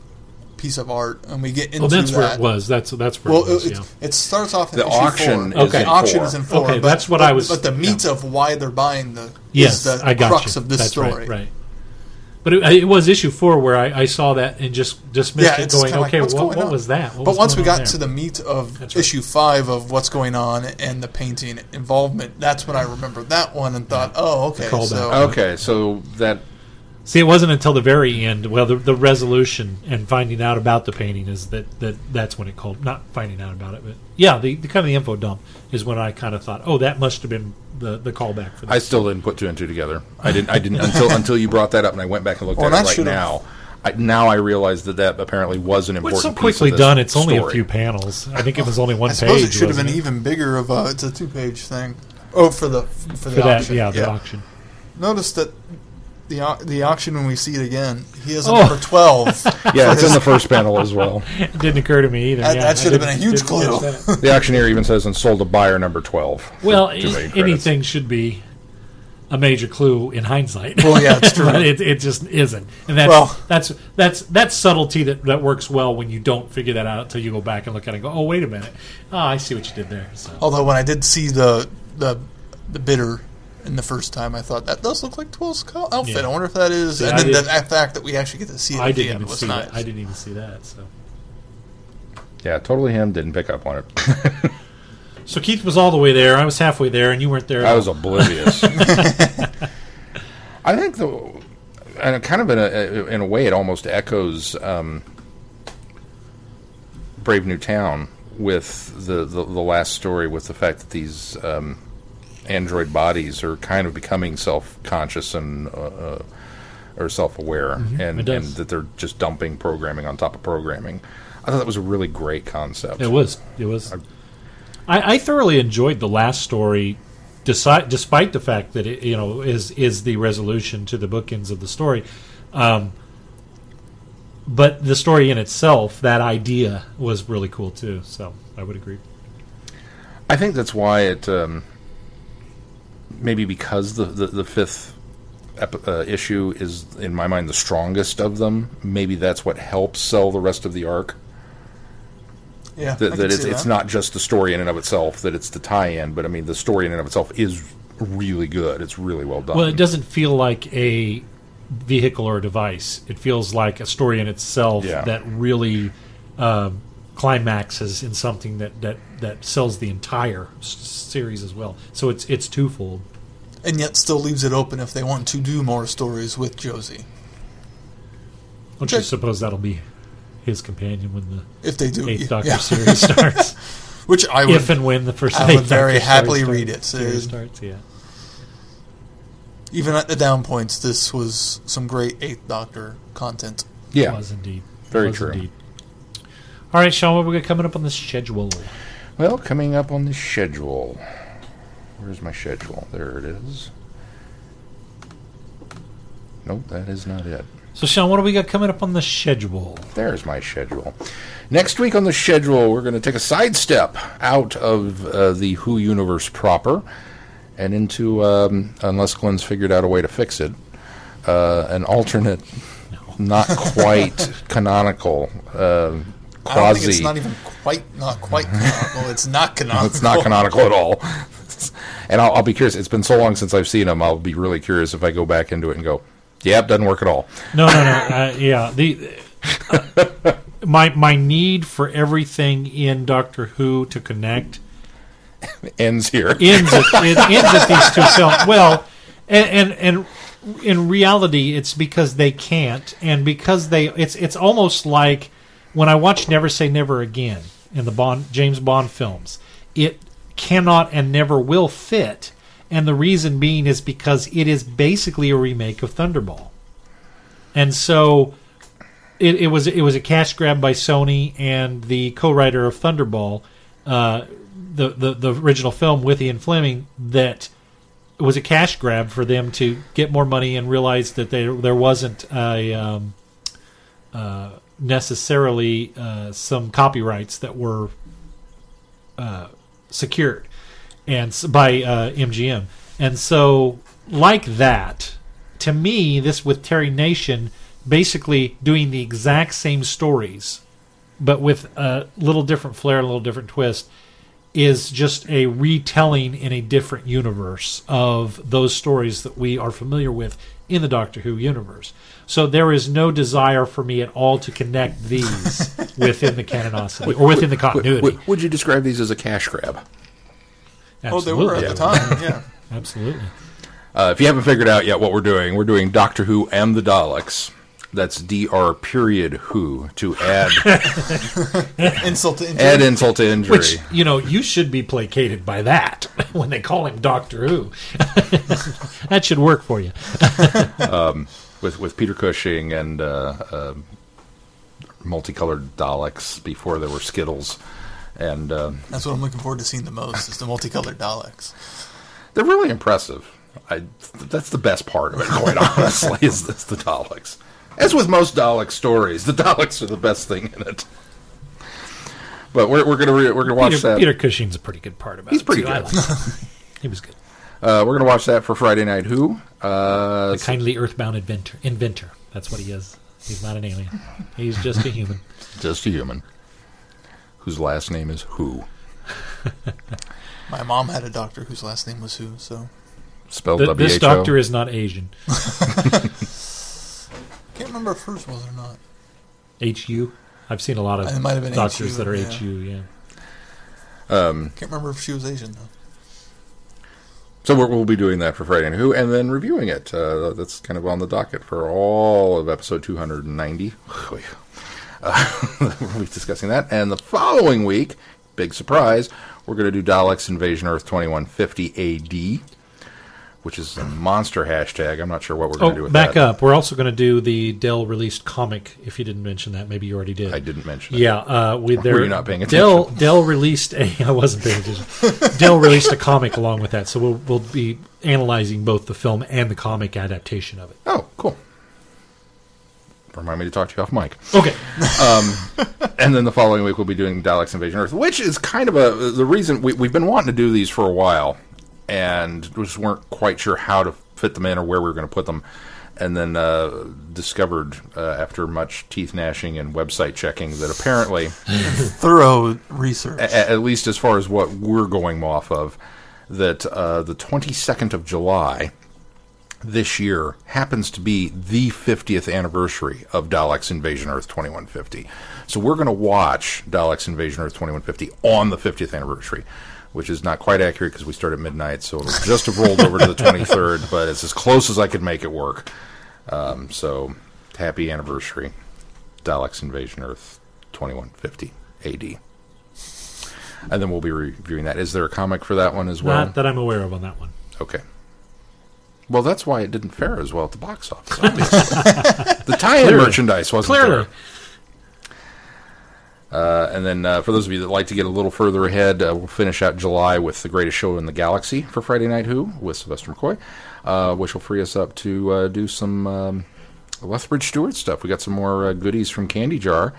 piece of art, and we get into well that's that. where it was that's that's where Well, it was it, yeah. it starts off in The issue auction four. is the auction four. is in four. Okay, but, that's what but- I was- But the meat yeah. of why they're buying the Yes, is the I got crux you. of this That's story. Right, right. But it, it was issue four where I, I saw that and just dismissed Yeah, it, going, kinda like, "Okay, what, going what was that?" What but was once we got there? to the meat of right. issue five of what's going on and the painting involvement, that's when I remembered that one and thought, oh, okay. So, okay, so that see, it wasn't until the very end. Well, the, the resolution and finding out about the painting is that, that that's when it called. Not finding out about it, but yeah, the, the kind of the info dump is when I kind of thought, "Oh, that must have been the, the callback for that. I still didn't put two and two together. I didn't. I didn't until until you brought that up, and I went back and looked oh, Well, at it that right should've- now. I, now I realize that that apparently was an Well, important. it's so piece of quickly this done. It's only a story. few panels. I think it was only one I suppose page. it should have wasn't been it? even bigger of a. It's a two-page thing. Oh, for the for for the that. auction. Yeah, the auction. Notice that the the auction when we see it again, he has a Oh. number twelve. Yeah, it's in the first panel as well. It didn't occur to me either. That- yeah, that I should have been a huge clue. The auctioneer even says and sold to buyer number twelve. Well, Too many i- credits. anything should be a major clue in hindsight. Well, yeah, it's true. but it, it just isn't, and that's Well- that's that's that's subtlety that, that works well when you don't figure that out until you go back and look at it and go, oh, wait a minute, oh, I see what you did there. So, Although when I did see the the the bidder in the first time, I thought that does look like 12's co- outfit. Yeah. I wonder if that is. See, and I then the fact that we actually get to see it I at the didn't end even was see nice. that. I didn't even see that. So, Yeah, totally him. Didn't pick up on it. so Keith was all the way there. I was halfway there, and you weren't there. I was oblivious. I think the and kind of in a in a way it almost echoes um, Brave New Town with the, the the last story with the fact that these um, android bodies are kind of becoming self conscious and uh, uh, or self aware and Mm-hmm. does. and that they're just dumping programming on top of programming. I thought that was a really great concept. It was. It was. I, I thoroughly enjoyed the last story, despite despite the fact that it you know is is the resolution to the bookends of the story. Um, but the story in itself, that idea was really cool too. So I would agree. I think that's why it um, maybe because the the, the fifth ep- uh, issue is in my mind the strongest of them. Maybe that's what helps sell the rest of the arc. Yeah, I That, can that it's see it's not just the story in and of itself. That it's the tie-in, but I mean the story in and of itself is really good. It's really well done. Well, it doesn't feel like a vehicle or a device. It feels like a story in itself Yeah. that really um, climaxes in something that, that, that sells the entire s- series as well. So it's it's twofold. and yet still leaves it open if they want to do more stories with Josie. Don't you suppose that'll be his companion when the If they do, Eighth. Doctor Yeah. series starts? which I would if and when the first I would very Doctor happily story read it. starts- series starts, yeah. even at the down points. This was some great Eighth Doctor content. yeah, it was indeed. Very was true. indeed. All right, Sean, what we got coming up on the schedule? Well, coming up on the schedule. Where's my schedule? There it is. Nope, that is not it. So, Sean, what do we got coming up on the schedule? There's my schedule. Next week on the schedule, we're going to take a sidestep out of uh, the Who universe proper and into, um, unless Glenn's figured out a way to fix it, uh, an alternate, not quite canonical, uh, I don't think quasi. it's not even quite, not quite canonical. It's not canonical. It's not canonical at all. and I'll, I'll be curious. It's been so long since I've seen them. I'll be really curious if I go back into it and go, "Yep, doesn't work at all." No, no, no. uh, yeah, the uh, my my need for everything in Doctor Who to connect Ends here. ends at, it ends at these two films. Well, and, and and in reality, it's because they can't, and because they it's it's almost like when I watch Never Say Never Again in the Bond James Bond films, it cannot and never will fit, and the reason being is because it is basically a remake of Thunderball, and so. It, it was it was a cash grab by Sony and the co-writer of Thunderball, uh, the, the the original film with Ian Fleming that it was a cash grab for them to get more money and realize that there there wasn't a um, uh, necessarily uh, some copyrights that were uh, secured and by uh, MGM and so like that to me this with Terry Nation basically doing the exact same stories but with a little different flair, a little different twist, is just a retelling in a different universe of those stories that we are familiar with in the Doctor Who universe. So there is no desire for me at all to connect these within the canonicity or within the continuity. Would, would you describe these as a cash grab? Oh, they were at the time. Yeah. Absolutely. Uh, if you haven't figured out yet what we're doing, we're doing Doctor Who and the Daleks. That's Dr. Period Who to add Insult to injury. add insult to injury. Which, you know, you should be placated by that when they call him Doctor Who. that should work for you. With with Peter Cushing and uh, uh, multicolored Daleks before there were Skittles, and uh, That's what I'm looking forward to seeing the most is the multicolored Daleks. they're really impressive. I that's the best part of it, quite honestly, is, is the Daleks. As with most Dalek stories, the Daleks are the best thing in it. But we're, we're gonna re- we're gonna watch Peter, that. Peter Cushing's a pretty good part about He's it. pretty too. I good. like he was good. Uh, we're gonna watch that for Friday Night Who. Uh, A kindly earthbound inventor. Inventor. That's what he is. He's not an alien. He's just a human. just a human whose last name is Who, My mom had a doctor whose last name was Who, so spelled Th- W this doctor is not Asian. can't remember if hers was or not. HU. I've seen a lot of It might have been doctors HU, that are yeah. HU. Yeah. Can't remember if she was Asian though. So we're, we'll be doing that for Friday Night Who, and then reviewing it. Uh, that's kind of on the docket for all of episode 290. Uh, we'll be discussing that. And the following week, big surprise, we're going to do Daleks Invasion Earth 2150 AD, which is a monster hashtag. I'm not sure what we're going to do Oh, with back that. up. We're also going to do the Dell released comic. If you didn't mention that, maybe you already did. I didn't mention it. Yeah, uh, we, Were there, you not paying Dell attention? Dell Dell released a. I wasn't paying attention. Dell released a comic along with that, so we'll we'll be analyzing both the film and the comic adaptation of it. Oh, cool. Remind me to talk to you off mic. Okay, Um, and then the following week we'll be doing Daleks Invasion Earth, which is kind of a the reason we, we've been wanting to do these for a while, and just weren't quite sure how to fit them in or where we were going to put them, and then uh, discovered uh, after much teeth gnashing and website checking that apparently, Thorough research. a- at least as far as what we're going off of, that uh, the 22nd of July this year happens to be the 50th anniversary of Daleks Invasion Earth 2150. So we're going to watch Daleks Invasion Earth 2150 on the 50th anniversary, which is not quite accurate because we start at midnight, so it'll just have rolled over to the 23rd, but it's as close as I could make it work. Um, so happy anniversary, Daleks Invasion Earth 2150 AD. And then we'll be reviewing that. Is there a comic for that one as well? not that I'm aware of on that one. Okay. Well, that's why it didn't fare as well at the box office. Obviously, the tie-in merchandise wasn't Clearly, Uh, and then uh, for those of you that like to get a little further ahead, uh, we'll finish out July with the greatest show in the galaxy for Friday Night Who with Sylvester McCoy, uh, which will free us up to uh, do some um, Lethbridge Stewart stuff. We got some more uh, goodies from Candy Jar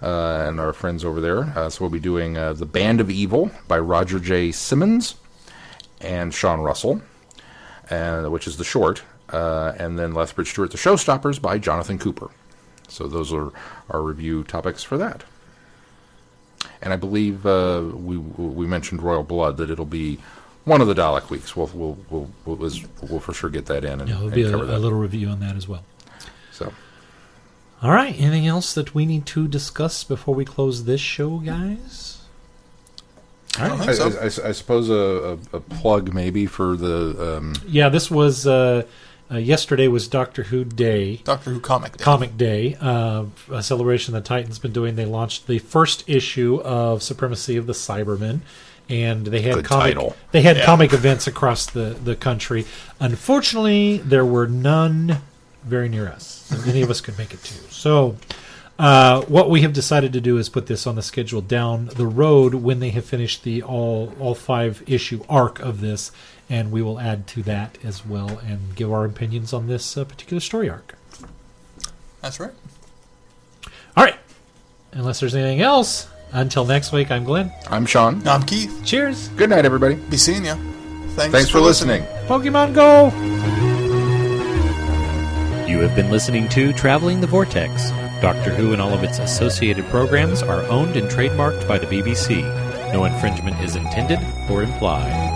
and our friends over there. So we'll be doing The Band of Evil by Roger J. Simmons and Sean Russell, and, which is the short. And then Lethbridge Stewart, The Showstoppers by Jonathan Cooper. So those are our review topics for that. And I believe uh, we we mentioned Royal Blood that it'll be one of the Dalek weeks. We'll we'll we'll, we'll, we'll, we'll for sure get that in and, Yeah, there'll and be a, a little review on that as well. So All right. Anything else that we need to discuss before we close this show, guys? I don't I, think so. I- I- I suppose a, a, a plug maybe for the um, Yeah, this was uh, uh, yesterday was Doctor Who Day. Doctor Who comic. Day. Comic Day, uh, a celebration the Titans been doing. They launched the first issue of Supremacy of the Cybermen, and they had Good comic. title. They had Yeah. comic events across the the country. Unfortunately, there were none very near us. So any of us could make it to. So. Uh, what we have decided to do is put this on the schedule down the road when they have finished the all all five issue arc of this, and we will add to that as well and give our opinions on this uh, particular story arc. That's right. All right. Unless there's anything else, until next week, I'm Glenn. I'm Sean. I'm Keith. Cheers. Good night, everybody. Be seeing you. Thanks, Thanks for listening. Pokemon Go. You have been listening to Traveling the Vortex. Doctor Who and all of its associated programs are owned and trademarked by the BBC. No infringement is intended or implied.